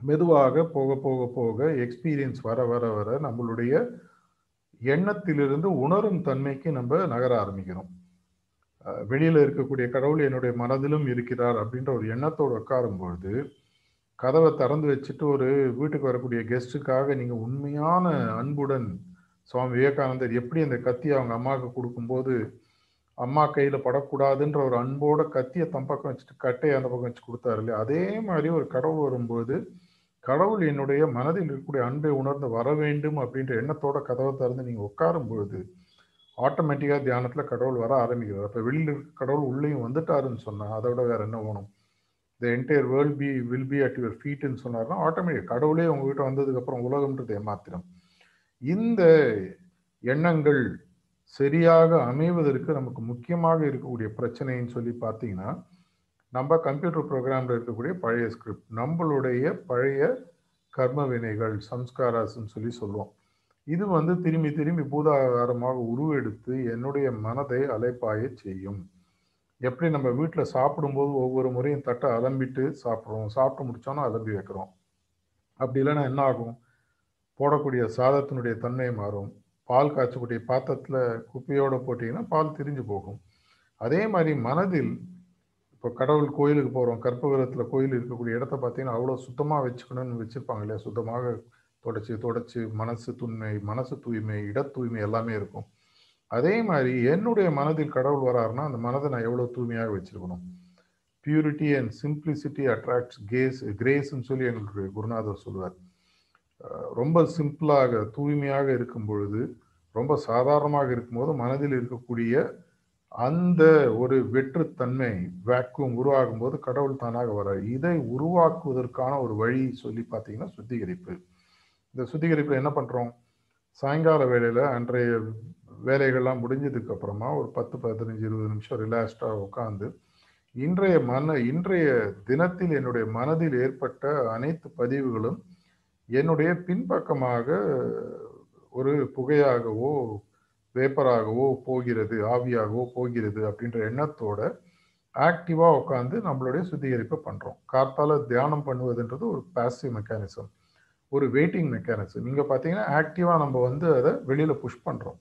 மெதுவாக போக போக போக எக்ஸ்பீரியன்ஸ் வர வர வர நம்மளுடைய எண்ணத்திலிருந்து உணரும் தன்மைக்கு நம்ம நகர ஆரம்பிக்கிறோம். வெளியில் இருக்கக்கூடிய கடவுள் என்னுடைய மனதிலும் இருக்கிறார் அப்படின்ற ஒரு எண்ணத்தோடு உட்காரும்பொழுது கதவை திறந்து வச்சுட்டு ஒரு வீட்டுக்கு வரக்கூடிய கெஸ்ட்டுக்காக நீங்கள் உண்மையான அன்புடன் சுவாமி விவேகானந்தர் எப்படி அந்த கத்தியை அவங்க அம்மாவுக்கு கொடுக்கும்போது அம்மா கையில் படக்கூடாதுன்ற ஒரு அன்போட கத்தியை தம் பக்கம் வச்சுட்டு கட்டையை அந்த பக்கம் வச்சு கொடுத்தாரு இல்லையா? அதே மாதிரி ஒரு கடவுள் வரும்போது கடவுள் என்னுடைய மனதில் இருக்கக்கூடிய அன்பை உணர்ந்து வர வேண்டும் அப்படின்ற எண்ணத்தோட கதவை திறந்து நீங்கள் உட்காரும் பொழுது ஆட்டோமேட்டிக்காக தியானத்தில் கடவுள் வர ஆரம்பிக்கிறார். அப்போ வெளியில் இருக்க கடவுள் உள்ளேயும் வந்துட்டாருன்னு சொன்னால் அதோட வேற என்ன வேணும்? The entire world be will be at your ஃபீட்டுன்னு சொன்னார்னா ஆட்டோமேட்டிக் கடவுளே உங்ககிட்ட வந்ததுக்கப்புறம் உலகம்ன்றது ஏமாத்திரம். இந்த எண்ணங்கள் சரியாக அமைவதற்கு நமக்கு முக்கியமாக இருக்கக்கூடிய பிரச்சனைன்னு சொல்லி பார்த்தீங்கன்னா நம்ம கம்ப்யூட்டர் ப்ரோக்ராமில் இருக்கக்கூடிய பழைய ஸ்கிரிப்ட் நம்மளுடைய பழைய கர்ம வினைகள் சம்ஸ்காராஸ்ன்னு சொல்லி சொல்லுவோம். இது வந்து திரும்பி திரும்பி பூதாகாரமாக உருவெடுத்து என்னுடைய மனதை அலைப்பாய செய்யும். எப்படி நம்ம வீட்டில் சாப்பிடும்போது ஒவ்வொரு முறையும் தட்டை அலம்பிட்டு சாப்பிட்றோம் சாப்பிட்டு முடித்தோன்னா அலம்பி வைக்கிறோம். அப்படி இல்லைன்னா என்ன ஆகும்? போடக்கூடிய சாதத்தினுடைய தன்மை மாறும். பால் காய்ச்சக்கூடிய பாத்திரத்தில் குப்பையோடு போட்டிங்கன்னா பால் திரிஞ்சு போகும். அதே மாதிரி மனதில் இப்போ கடவுள் கோயிலுக்கு போகிறோம் கற்பகிரகத்தில் கோயில் இருக்கக்கூடிய இடத்த பார்த்தீங்கன்னா அவ்வளோ சுத்தமாக வச்சுக்கணும்னு வச்சுருப்பாங்க இல்லையா? சுத்தமாக தொடச்சி தொடச்சி மனசு தூய்மை மனசு தூய்மை இட தூய்மை எல்லாமே இருக்கும். அதே மாதிரி என்னுடைய மனதில் கடவுள் வராருன்னா அந்த மனதை நான் எவ்வளோ தூய்மையாக வச்சுருக்கணும்? பியூரிட்டி அண்ட் சிம்பிளிசிட்டி அட்ராக்ட்ஸ் கேஸ் கிரேஸ்ன்னு சொல்லி எங்களுக்கு குருநாதர் சொல்லுவார் ரொம்ப சிம்பிளாக தூய்மையாக இருக்கும் பொழுது ரொம்ப சாதாரணமாக இருக்கும்போது மனதில் இருக்கக்கூடிய அந்த ஒரு வெற்றுத்தன்மை வேக்கும் உருவாகும் போது கடவுள் தானாக வர இதை உருவாக்குவதற்கான ஒரு வழி சொல்லி பார்த்தீங்கன்னா சுத்திகரிப்பு. இந்த சுத்திகரிப்பில் என்ன பண்ணுறோம் சாயங்கால வேலையில் அன்றைய வேலைகள்லாம் முடிஞ்சதுக்கு அப்புறமா ஒரு பத்து பதினஞ்சு இருபது நிமிஷம் ரிலாக்ஸ்டாக உட்காந்து இன்றைய மன இன்றைய தினத்தில் என்னுடைய மனதில் ஏற்பட்ட அனைத்து பதிவுகளும் என்னுடைய பின்பக்கமாக ஒரு புகையாகவோ வேப்பராகவோ போகிறது ஆவியாகவோ போகிறது அப்படின்ற எண்ணத்தோட ஆக்டிவாக உட்காந்து நம்மளுடைய சுத்திகரிப்பை பண்ணுறோம் கார்த்தால தியானம் பண்ணுவதுன்றது ஒரு பாசிவ் மெக்கானிசம் ஒரு வெயிட்டிங் மெக்கானிசம் இங்கே பார்த்தீங்கன்னா ஆக்டிவாக நம்ம வந்து அதை வெளியில் புஷ் பண்ணுறோம்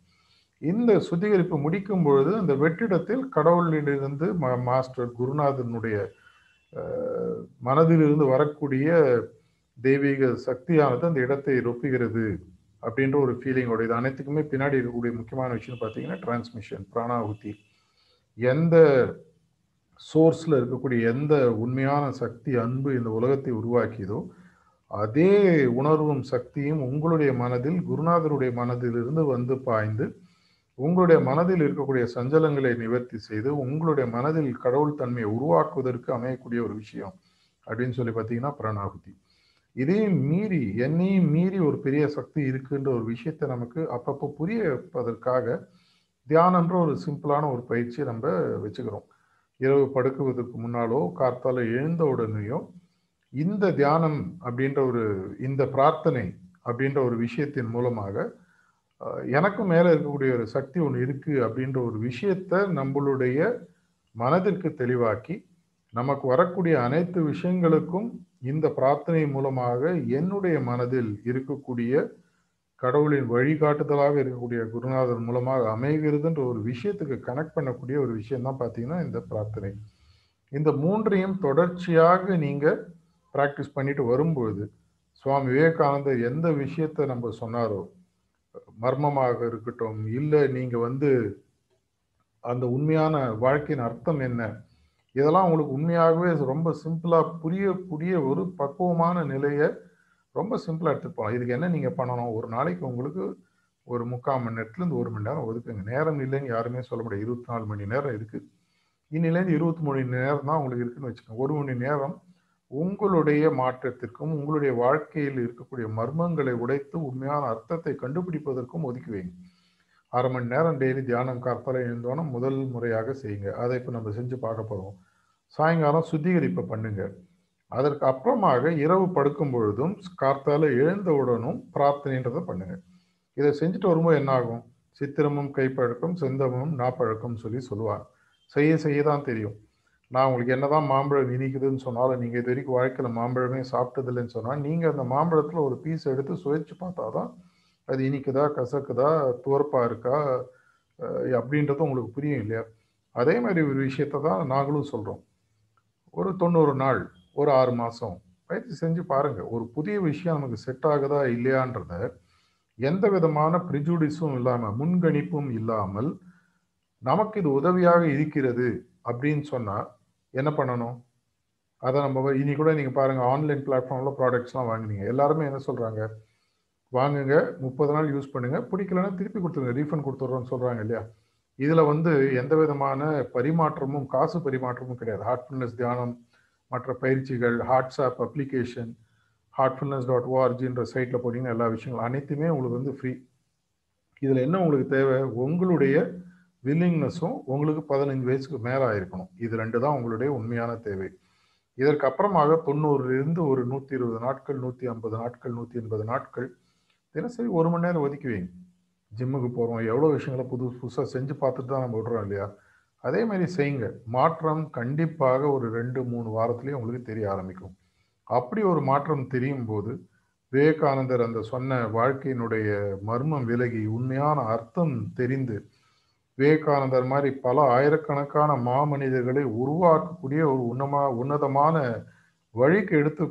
இந்த சுத்திகரிப்பு முடிக்கும் பொழுது அந்த வெற்றிடத்தில் கடவுளிலிருந்து மா மாஸ்டர் குருநாதனுடைய மனதிலிருந்து வரக்கூடிய தெய்வீக சக்தியானது அந்த இடத்தை ரொப்புகிறது அப்படின்ற ஒரு ஃபீலிங்கோட இது அனைத்துக்குமே பின்னாடி இருக்கக்கூடிய முக்கியமான விஷயம் பார்த்தீங்கன்னா டிரான்ஸ்மிஷன் பிராணாகுதி எந்த சோர்ஸில் இருக்கக்கூடிய எந்த உண்மையான சக்தி அன்பு இந்த உலகத்தை உருவாக்கியதோ அதே உணர்வும் சக்தியும் உங்களுடைய மனதில் குருநாதருடைய மனதிலிருந்து வந்து பாய்ந்து உங்களுடைய மனதில் இருக்கக்கூடிய சஞ்சலங்களை நிவர்த்தி செய்து உங்களுடைய மனதில் கடவுள் தன்மையை உருவாக்குவதற்கு அமையக்கூடிய ஒரு விஷயம் அப்படின்னு சொல்லி பார்த்தீங்கன்னா பிராணாகுதி இதையும் மீறி என்னையும் மீறி ஒரு பெரிய சக்தி இருக்குன்ற ஒரு விஷயத்தை நமக்கு அப்பப்போ புரிய வைப்பதற்காக தியானன்ற ஒரு சிம்பிளான ஒரு பயிற்சியை நம்ம வச்சுக்கிறோம். இரவு படுக்குவதற்கு முன்னாலோ கார்த்தால எழுந்த உடனேயோ இந்த தியானம் அப்படின்ற ஒரு இந்த பிரார்த்தனை அப்படின்ற ஒரு விஷயத்தின் மூலமாக எனக்கும் மேலே இருக்கக்கூடிய ஒரு சக்தி ஒன்று இருக்குது அப்படின்ற ஒரு விஷயத்த நம்மளுடைய மனதிற்கு தெளிவாக்கி நமக்கு வரக்கூடிய அனைத்து விஷயங்களுக்கும் இந்த பிரார்த்தனை மூலமாக என்னுடைய மனதில் இருக்கக்கூடிய கடவுளின் வழிகாட்டுதலாக இருக்கக்கூடிய குருநாதர் மூலமாக அமைகிறதுன்ற ஒரு விஷயத்துக்கு கனெக்ட் பண்ணக்கூடிய ஒரு விஷயம் தான் பார்த்தீங்கன்னா இந்த பிரார்த்தனை. இந்த மூன்றையும் தொடர்ச்சியாக நீங்கள் ப்ராக்டிஸ் பண்ணிட்டு வரும்பொழுது சுவாமி விவேகானந்தர் எந்த விஷயத்தை நம்ம சொன்னாரோ மர்மமாக இருக்கட்டும் இல்லை நீங்கள் வந்து அந்த உண்மையான வாழ்க்கையின் அர்த்தம் என்ன இதெல்லாம் உங்களுக்கு உண்மையாகவே ரொம்ப சிம்பிளாக புரியக்கூடிய ஒரு பக்குவமான நிலையை ரொம்ப சிம்பிளாக எடுத்துகிட்டு போகலாம் இதுக்கு என்ன நீங்கள் பண்ணணும்? ஒரு நாளைக்கு உங்களுக்கு ஒரு முக்கால் மணி நேரத்துலேருந்து ஒரு மணி நேரம் ஒதுக்குங்க. நேரம் இல்லைன்னு யாருமே சொல்ல முடியாது. இருபத்தி நாலு மணி நேரம் இருக்குது இன்னிலேருந்து இருபத்தி மூணு மணி நேரம் தான் உங்களுக்கு இருக்குன்னு வச்சுக்கோங்க. ஒரு மணி நேரம் உங்களுடைய மாற்றத்திற்கும் உங்களுடைய வாழ்க்கையில் இருக்கக்கூடிய மர்மங்களை உடைத்து உண்மையான அர்த்தத்தை கண்டுபிடிப்பதற்கும் ஒதுக்கி வைங்க. அரை மணி நேரம் டெய்லி தியானம் கற்பலை எழுந்தோன்னா முதல் முறையாக செய்யுங்க. அதை இப்போ நம்ம செஞ்சு பார்க்க போகிறோம் சாயங்காலம் சுத்திகரிப்பை பண்ணுங்க. அதற்கு அப்புறமாக இரவு படுக்கும் பொழுதும் கார்த்தால எழுந்தவுடனும் பிரார்த்தனைன்றதை பண்ணுங்க. இதை செஞ்சுட்டு வரும்போது என்ன ஆகும்? சித்திரமும் கைப்பழக்கம் செந்தமும் நாப்பழக்கம் சொல்லி சொல்லுவாங்க. செய்ய செய்ய தான் தெரியும். நான் உங்களுக்கு என்னதான் மாம்பழம் இனிக்குதுன்னு சொன்னாலும் நீங்கள் இது வரைக்கும் வாழ்க்கையில் மாம்பழமே சாப்பிட்டதில்லைன்னு சொன்னால் நீங்கள் அந்த மாம்பழத்தில் ஒரு பீஸ் எடுத்து சுவைச்சு பார்த்தா தான் அது இனிக்குதா கசக்குதா துவர்ப்பாக இருக்கா அப்படின்றது உங்களுக்கு புரியும் இல்லையா? அதே மாதிரி ஒரு விஷயத்த தான் நாங்களும் சொல்கிறோம் ஒரு தொண்ணூறு நாள் ஒரு ஆறு மாதம் பயிற்சி செஞ்சு பாருங்கள் ஒரு புதிய விஷயம் நமக்கு செட் ஆகுதா இல்லையான்றத எந்த விதமான ப்ரிஜுடிஸும் இல்லாமல் முன்கணிப்பும் இல்லாமல் நமக்கு இது உதவியாக இருக்கிறது அப்படின்னு சொன்னால் என்ன பண்ணணும்? அதை நம்ம இனி கூட நீங்கள் பாருங்கள் ஆன்லைன் பிளாட்ஃபார்மில் ப்ராடக்ட்ஸ்லாம் வாங்கினீங்க. எல்லாருமே என்ன சொல்கிறாங்க வாங்குங்க முப்பது நாள் யூஸ் பண்ணுங்க. பிடிக்கலன்னா திருப்பி கொடுத்துருங்க ரீஃபண்ட் கொடுத்துட்றோன்னு சொல்கிறாங்க இல்லையா? இதில் வந்து எந்த விதமான பரிமாற்றமும் காசு பரிமாற்றமும் கிடையாது. ஹார்ட்ஃபுல்னஸ் தியானம் மற்ற பயிற்சிகள் ஹாட்ஸ்ஆப் அப்ளிகேஷன் ஹார்ட்ஃபுல்னஸ் டாட் ஓஆர்ஜின்ற சைட்டில் போனீங்கன்னா எல்லா விஷயங்களும் அனைத்துமே உங்களுக்கு வந்து ஃப்ரீ இதில் என்ன உங்களுக்கு தேவை? உங்களுடைய வில்லிங்னஸும் உங்களுக்கு பதினஞ்சு வயசுக்கு மேலே ஆயிருக்கணும். இது ரெண்டு தான் உங்களுடைய உண்மையான தேவை. இதற்கு அப்புறமாக தொண்ணூறுலேருந்து ஒரு நூற்றி இருபது நாட்கள் நூற்றி ஐம்பது நாட்கள் நூற்றி எண்பது நாட்கள் தினசரி ஒரு மணி நேரம் ஒதுக்கி வைங்க. ஜிம்முக்கு போகிறோம் எவ்வளோ விஷயங்களை புது புதுசாக செஞ்சு பார்த்துட்டு தான் நம்ம விடுறோம் இல்லையா? அதே மாதிரி செய்யுங்க. மாற்றம் கண்டிப்பாக ஒரு ரெண்டு மூணு வாரத்துலேயே உங்களுக்கு தெரிய ஆரம்பிக்கும். அப்படி ஒரு மாற்றம் தெரியும் போது விவேகானந்தர் அந்த சொன்ன வாழ்க்கையினுடைய மர்மம் விலகி உண்மையான அர்த்தம் தெரிந்து விவேகானந்தர் மாதிரி பல ஆயிரக்கணக்கான மாமனிதர்களை உருவாக்கக்கூடிய ஒரு உன்னமா உன்னதமான வழிக்கு எடுத்து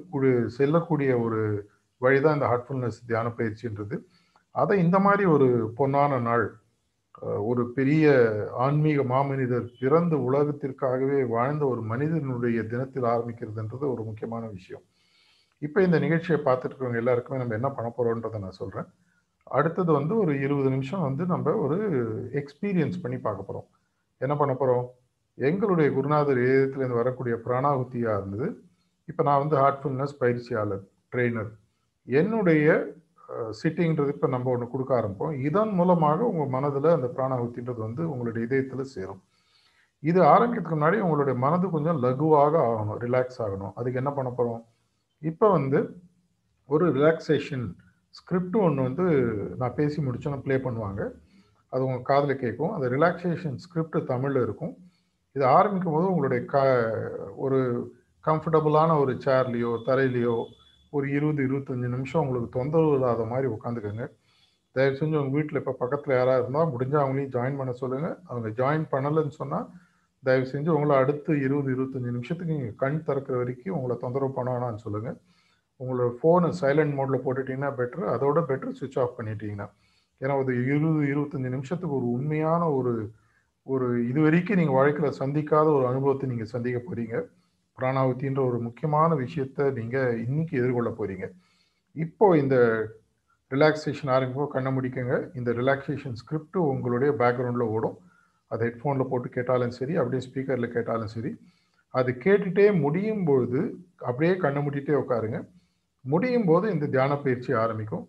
செல்லக்கூடிய ஒரு வழிதான் இந்த ஹார்ட்ஃபுல்னஸ் தியான பயிற்சின்றது. அதை இந்த மாதிரி ஒரு பொன்னான நாள் ஒரு பெரிய ஆன்மீக மாமனிதர் பிறந்த உலகத்திற்காகவே வாழ்ந்த ஒரு மனிதனுடைய தினத்தில் ஆரம்பிக்கிறதுன்றது ஒரு முக்கியமான விஷயம். இப்போ இந்த நிகழ்ச்சியை பார்த்துட்டு இருக்கவங்க எல்லாருக்குமே நம்ம என்ன பண்ண போகிறோன்றதை நான் சொல்கிறேன் அடுத்தது வந்து ஒரு இருபது நிமிஷம் வந்து நம்ம ஒரு எக்ஸ்பீரியன்ஸ் பண்ணி பார்க்க போகிறோம் என்ன பண்ண போகிறோம் எங்களுடைய குருநாதர் ஏதத்துலேருந்து வரக்கூடிய பிராணாகுத்தியாக இருந்தது. இப்போ நான் வந்து ஹார்ட்ஃபுல்னஸ் பயிற்சியாளர் ட்ரெயினர் என்னுடைய சிட்டிங்கிறது இப்போ நம்ம ஒன்று கொடுக்க ஆரம்பிப்போம். இதன் மூலமாக உங்கள் மனதில் அந்த பிராணாகுத்தின்றது வந்து உங்களுடைய இதயத்தில் சேரும். இது ஆரம்பிக்கிறதுக்கு முன்னாடி உங்களுடைய மனது கொஞ்சம் லகுவாக ஆகணும் ரிலாக்ஸ் ஆகணும். அதுக்கு என்ன பண்ண போகிறோம் இப்போ வந்து ஒரு ரிலாக்ஸேஷன் ஸ்கிரிப்ட் ஒன்று வந்து நான் பேசி முடிச்சோன்னு ப்ளே பண்ணுவாங்க. அது உங்கள் காதில் கேட்கும். அந்த ரிலாக்ஸேஷன் ஸ்கிரிப்ட் தமிழில் இருக்கும். இது ஆரம்பிக்கும் போது உங்களுடைய க ஒரு கம்ஃபர்டபுளான ஒரு சேர்லேயோ தரையிலையோ ஒரு இருபது இருபத்தஞ்சி நிமிஷம் உங்களுக்கு தொந்தரவு இல்லாத மாதிரி உட்காந்துக்கோங்க தயவு செஞ்சு உங்கள் வீட்டில் இப்போ பக்கத்தில் யாராக இருந்தால் முடிஞ்சால் அவங்களையும் ஜாயின் பண்ண சொல்லுங்கள் அவங்க ஜாயின் பண்ணலைன்னு சொன்னால் தயவு செஞ்சு உங்களை அடுத்து இருபது இருபத்தஞ்சி நிமிஷத்துக்கு நீங்கள் கண் திறக்கிற வரைக்கும் உங்களை தொந்தரவு பண்ண வேணாம்னு சொல்லுங்கள் உங்களோட ஃபோனை சைலண்ட் மோடில் போட்டுட்டிங்கன்னா பெட்ரு அதோட பெட்ரு சுவிட்ச் ஆஃப் பண்ணிட்டீங்கன்னா. ஏன்னா ஒரு இருபது இருபத்தஞ்சி நிமிஷத்துக்கு ஒரு உண்மையான ஒரு ஒரு இது வரைக்கும் நீங்கள் வாழ்க்கையில் சந்திக்காத ஒரு அனுபவத்தை நீங்கள் சந்திக்க போகிறீங்க பிராணாவுத்தின்ற ஒரு முக்கியமான விஷயத்த நீங்கள் இன்னைக்கு எதிர்கொள்ள போகிறீங்க இப்போ இந்த ரிலாக்ஸேஷன் ஆரம்பிப்போம் கண்ணை முடிக்கங்க. இந்த ரிலாக்ஸேஷன் ஸ்கிரிப்ட் உங்களுடைய பேக்ரவுண்டில் ஓடும். அது ஹெட்ஃபோனில் போட்டு கேட்டாலும் சரி அப்படியே ஸ்பீக்கரில் கேட்டாலும் சரி அது கேட்டுட்டே முடியும் பொழுது அப்படியே கண்ணை மூடிட்டே உட்காருங்க. முடியும் போது இந்த தியான பயிற்சி ஆரம்பிக்கும்.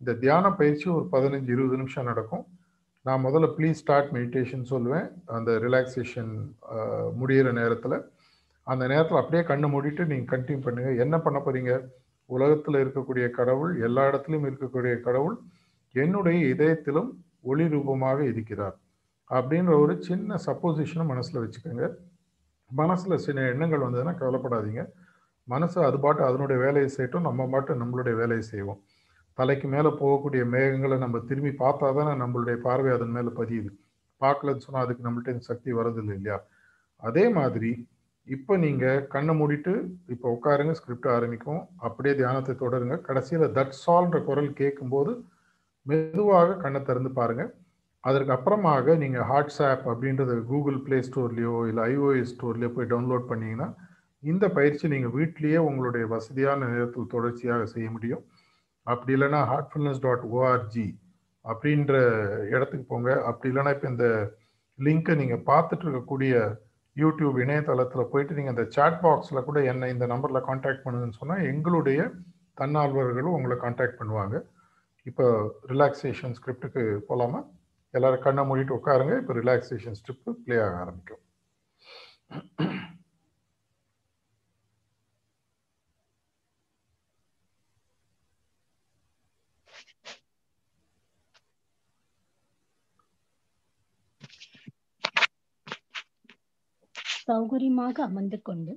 இந்த தியான பயிற்சி ஒரு பதினஞ்சு இருபது நிமிஷம் நடக்கும். நான் முதல்ல ப்ளீஸ் ஸ்டார்ட் மெடிடேஷன் சொல்லுவேன். அந்த ரிலாக்ஸேஷன் முடிகிற நேரத்தில் அந்த நேரத்தில் அப்படியே கண்ணை மூடிட்டு நீங்கள் கண்டினியூ பண்ணுங்கள் என்ன பண்ண போகிறீங்க உலகத்தில் இருக்கக்கூடிய கடவுள் எல்லா இடத்துலையும் இருக்கக்கூடிய கடவுள் என்னுடைய இதயத்திலும் ஒளி ரூபமாக இருக்கிறார் அப்படின்ற ஒரு சின்ன சப்போசிஷனை மனசில் வச்சுக்கோங்க. மனசில் சில எண்ணங்கள் வந்ததுன்னா கவலைப்படாதீங்க. மனசு அது பாட்டு அதனுடைய வேலையை செய்யட்டும் நம்ம பாட்டு நம்மளுடைய வேலையை செய்வோம். தலைக்கு மேலே போகக்கூடிய மேகங்களை நம்ம திரும்பி பார்த்தா தானே நம்மளுடைய பார்வை அதன் மேலே பதியுது. பார்க்கலன்னு சொன்னால் அதுக்கு நம்மள்ட்ட சக்தி வரதில்லை இல்லையா? அதே மாதிரி இப்போ நீங்கள் கண்ணை மூடிட்டு இப்போ உட்காருங்க ஸ்கிரிப்ட் ஆரம்பிக்கும். அப்படியே தியானத்தை தொடருங்க. கடைசியில் தட் சால்ன்ற குரல் கேட்கும்போது மெதுவாக கண்ணை திறந்து பாருங்க. அதற்கு அப்புறமாக நீங்கள் வாட்ஸ்ஆப் அப்படின்றத கூகுள் ப்ளே ஸ்டோர்லேயோ இல்லை ஐஓஎஸ் ஸ்டோர்லேயோ போய் டவுன்லோட் பண்ணிங்கன்னா இந்த பயிற்சி நீங்கள் வீட்டிலேயே உங்களுடைய வசதியான நேரத்தில் தொடர்ச்சியாக செய்ய முடியும். அப்படி இல்லைன்னா ஹார்ட்ஃபுல்னஸ் டாட் ஓஆர்ஜி அப்படின்ற இடத்துக்கு போங்க. அப்படி இல்லைன்னா இப்போ இந்த லிங்க்கை நீங்கள் பார்த்துட்டு இருக்கக்கூடிய யூடியூப் இணையதளத்தில் போயிட்டு நீங்கள் அந்த சாட் பாக்ஸில் கூட என்னை இந்த நம்பரில் காண்டாக்ட் பண்ணுங்கன்னு சொன்னால் எங்களுடைய தன்னார்வர்களும் உங்களை காண்டாக்ட் பண்ணுவாங்க. இப்போ ரிலாக்ஸேஷன் ஸ்கிரிப்டுக்கு போகலாமா எல்லோரும் கண்ணை மூடிட்டு உட்காருங்க. இப்போ ரிலாக்ஸேஷன் ஸ்கிரிப்ட் ப்ளே ஆக ஆரம்பிக்கும். சௌகரியமாக அமர்ந்து கொண்டு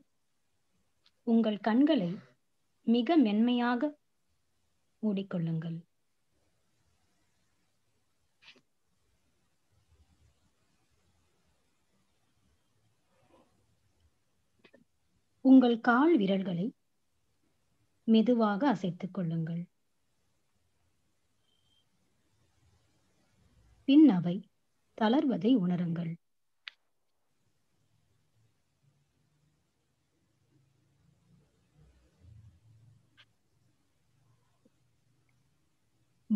உங்கள் கண்களை மிக மென்மையாக மூடிக்கொள்ளுங்கள். உங்கள் கால் விரல்களை மெதுவாக அசைத்துக் கொள்ளுங்கள். பின் அவை தளர்வதை உணருங்கள்.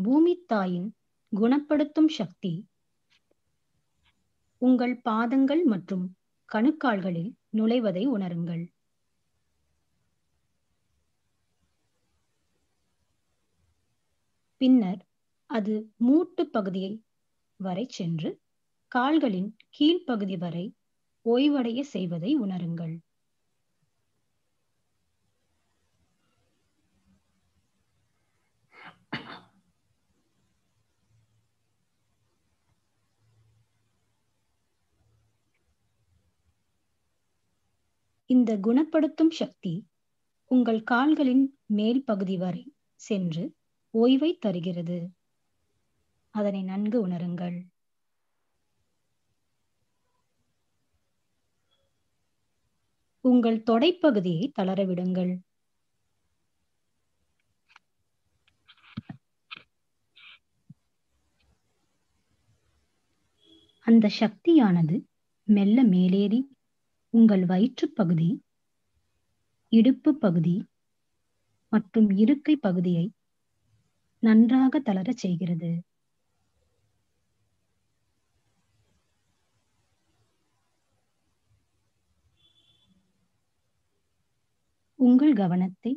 பூமி தாயின் குணப்படுத்தும் சக்தி. உங்கள் பாதங்கள் மற்றும் கணுக்கால்களில் நுழைவதை உணருங்கள். பின்னர் அது மூட்டு பகுதியை வரை சென்று கால்களின் கீழ்ப்பகுதி வரை ஓய்வடைய செய்வதை உணருங்கள். இந்த குணப்படுத்தும் சக்தி உங்கள் கால்களின் மேல் பகுதி வரை சென்று ஓய்வை தருகிறது. அதனை நன்கு உணருங்கள். உங்கள் தொடைப்பகுதியை தளரவிடுங்கள் அந்த சக்தியானது மெல்ல மேலேறி உங்கள் வயிற்றுப் பகுதி இடுப்பு பகுதி மற்றும் இருக்கை பகுதியை நன்றாக தளரச் செய்கிறது. உங்கள் கவனத்தை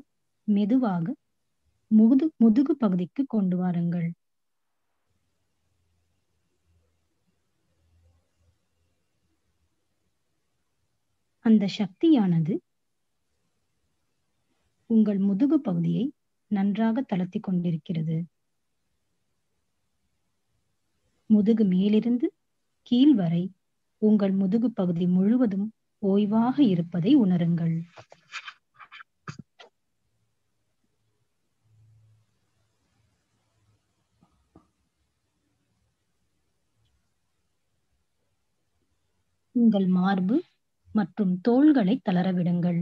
மெதுவாக முது முதுகு பகுதிக்கு கொண்டு வாருங்கள். அந்த சக்தியானது உங்கள் முதுகு பகுதியை நன்றாக தளர்த்தி கொண்டிருக்கிறது. முதுகு மேலிருந்து கீழ் வரை உங்கள் முதுகு பகுதி முழுவதும் ஓய்வாக இருப்பதை உணருங்கள். உங்கள் மார்பு மற்றும் தோள்களை தளரவிடுங்கள்.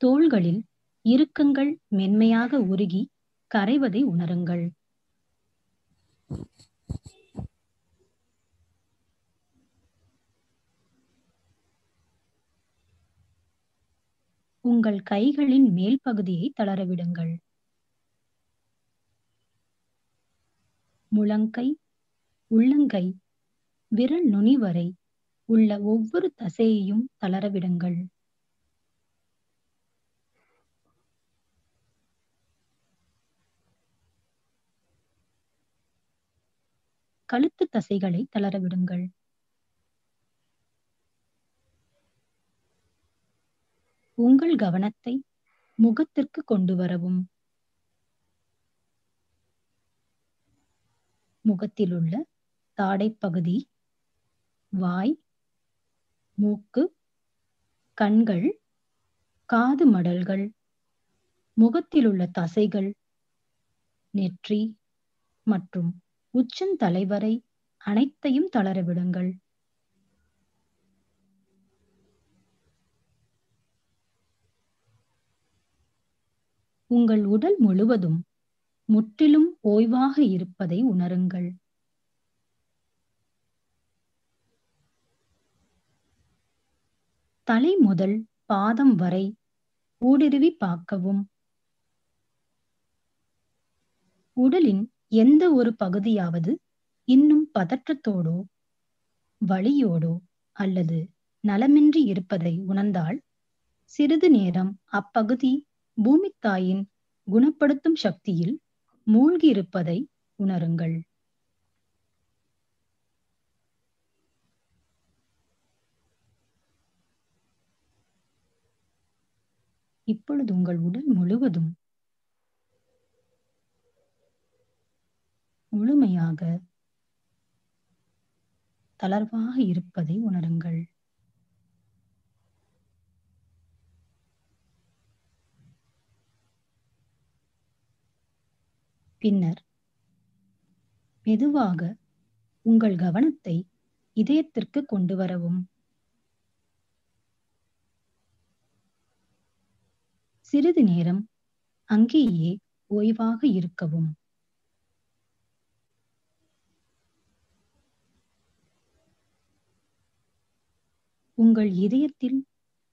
தோள்களில் இறுக்கங்கள் மென்மையாக உருகி கரைவதை உணருங்கள். உங்கள் கைகளின் மேல் பகுதியை தளரவிடுங்கள். முழங்கை உள்ளங்கை விரல் நுனி வரை உள்ள ஒவ்வொரு தசையையும் தளரவிடுங்கள். கழுத்து தசைகளை தளரவிடுங்கள். உங்கள் கவனத்தை முகத்திற்கு கொண்டு வரவும். முகத்திலுள்ள தாடை தாடைப்பகுதி வாய் மூக்கு கண்கள் காது மடல்கள் முகத்தில் உள்ள தசைகள் நெற்றி மற்றும் உச்சந்தலை வரை அனைத்தையும் தளரவிடுங்கள் உங்கள் உடல் முழுவதும் முற்றிலும் ஓய்வாக இருப்பதை உணருங்கள். தலை முதல் பாதம் வரை ஊடுருவி பார்க்கவும். உடலின் எந்த ஒரு பகுதியாவது இன்னும் பதற்றத்தோடோ வலியோடோ அல்லது நலமின்றி இருப்பதை உணர்ந்தால் சிறிது நேரம் அப்பகுதி பூமித்தாயின் குணப்படுத்தும் சக்தியில் மூழ்கி இருப்பதை உணருங்கள். இப்பொழுது உங்கள் உடல் முழுவதும் முழுமையாக தளர்வாக இருப்பதை உணருங்கள். பின்னர் மெதுவாக உங்கள் கவனத்தை இதயத்திற்கு கொண்டு வரவும். சிறிது நேரம் அங்கேயே ஓய்வாக இருக்கவும். உங்கள் இதயத்தில்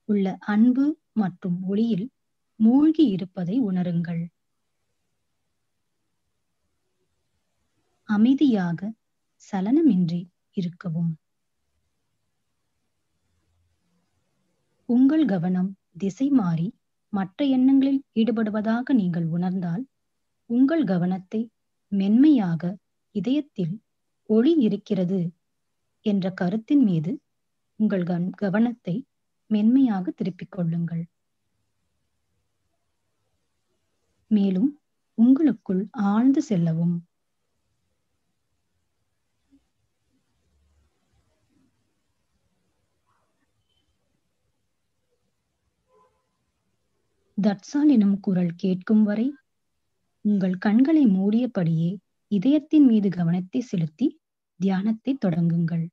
உள்ள அன்பு மற்றும் ஒளியில் மூழ்கி இருப்பதை உணருங்கள். அமைதியாக சலனமின்றி இருக்கவும். உங்கள் கவனம் திசை மாறி மற்ற எண்ணங்களில் ஈடுபடுவதாக நீங்கள் உணர்ந்தால் உங்கள் கவனத்தை மென்மையாக இதயத்தில் ஒளி இருக்கிறது என்ற கருத்தின் மீது உங்கள் கவனத்தை மென்மையாக திருப்பிக் கொள்ளுங்கள். மேலும் உங்களுக்குள் ஆழ்ந்து செல்லவும். தட்சால் எனும் குரல் கேட்கும் வரை உங்கள் கண்களை மூடியபடியே இதயத்தின் மீது கவனத்தை செலுத்தி தியானத்தை தொடங்குங்கள்.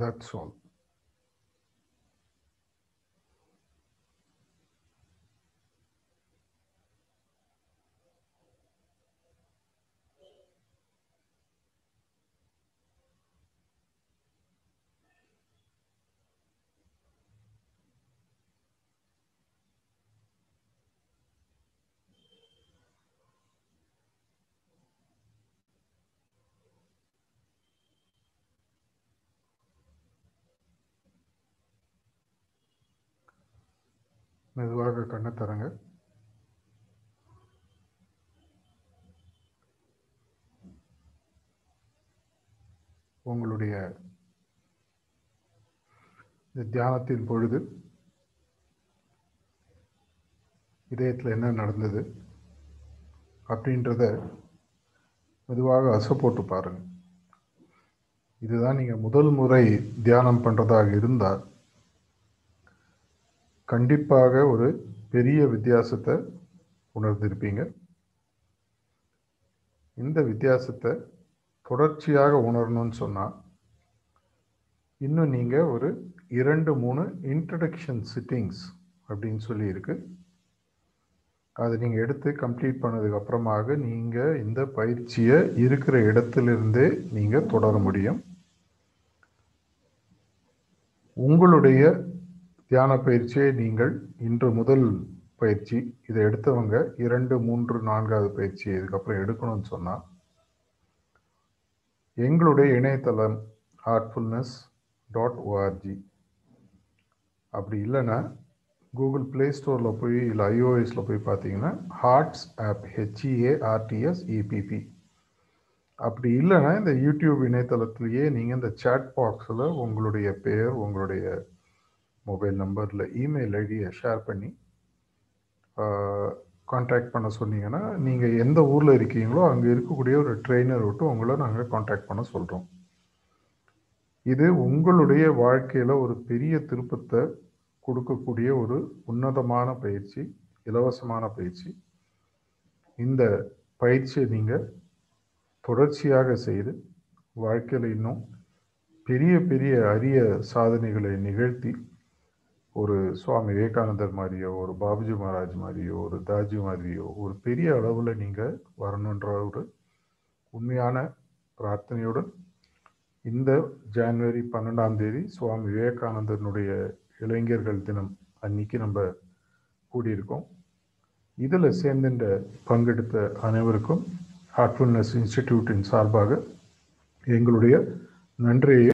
தட்ஸ் ஆல் மெதுவாக கண்ணை தரங்க உங்களுடைய இந்த தியானத்தின் பொழுது இதயத்தில் என்ன நடந்தது அப்படின்றத மெதுவாக அசை போட்டு பாருங்கள் இதுதான் நீங்கள் முதல் முறை தியானம் பண்ணுறதாக இருந்தால் கண்டிப்பாக ஒரு பெரிய வித்தியாசத்தை உணர்ந்திருப்பீங்க. இந்த வித்தியாசத்தை தொடர்ச்சியாக உணரணும்னு சொன்னால் இன்னும் நீங்கள் ஒரு இரண்டு மூணு இன்ட்ரடக்ஷன் சிட்டிங்ஸ் அப்படின்னு சொல்லியிருக்கு அதை நீங்கள் எடுத்து கம்ப்ளீட் பண்ணதுக்கப்புறமாக நீங்கள் இந்த பயிற்சியை இருக்கிற இடத்துலிருந்தே நீங்கள் தொடர முடியும். உங்களுடைய தியான பயிற்சியை நீங்கள் இன்று முதல் பயிற்சி இதை எடுத்தவங்க இரண்டு மூன்று நான்காவது பயிற்சி இதுக்கப்புறம் எடுக்கணும்னு சொன்னால் எங்களுடைய இணையதளம் ஹார்ட்ஃபுல்னஸ் டாட் ஓஆர்ஜி அப்படி இல்லைன்னா கூகுள் ப்ளே ஸ்டோரில் போய் இல்லை ஐஓஎஸில் போய் பார்த்தீங்கன்னா ஹார்ட்ஸ் ஆப் ஹெச்இஏஆர்டிஎஸ் இபிபி அப்படி இல்லைன்னா இந்த யூடியூப் இணையதளத்திலேயே நீங்கள் இந்த சேட் பாக்ஸில் உங்களுடைய பெயர் உங்களுடைய மொபைல் நம்பரில் இமெயில் ஐடியை ஷேர் பண்ணி காண்டாக்ட் பண்ண சொன்னீங்கன்னா நீங்கள் எந்த ஊரில் இருக்கீங்களோ அங்கே இருக்கக்கூடிய ஒரு ட்ரெயினர் விட்டு உங்களை நாங்கள் காண்டாக்ட் பண்ண சொல்கிறோம் இது உங்களுடைய வாழ்க்கையில் ஒரு பெரிய திருப்பத்தை கொடுக்கக்கூடிய ஒரு உன்னதமான பயிற்சி இலவசமான பயிற்சி. இந்த பயிற்சியை நீங்கள் தொடர்ச்சியாக செய்து வாழ்க்கையில் இன்னும் பெரிய பெரிய அரிய சாதனைகளை நிகழ்த்தி ஒரு சுவாமி விவேகானந்தர் மாதிரியோ ஒரு பாபுஜி மகாராஜ் மாதிரியோ ஒரு தாஜி மாதிரியோ ஒரு பெரிய அளவில் நீங்கள் வரணுன்ற ஒரு உண்மையான பிரார்த்தனையுடன் இந்த ஜான்வரி பன்னெண்டாம் தேதி சுவாமி விவேகானந்தனுடைய இளைஞர்கள் தினம் அன்னைக்கு நம்ம கூடியிருக்கோம். இதில் சேர்ந்துட்ட பங்கெடுத்த அனைவருக்கும் ஹார்ட்ஃபுல்னஸ் இன்ஸ்டிடியூட்டின் சார்பாக எங்களுடைய நன்றியை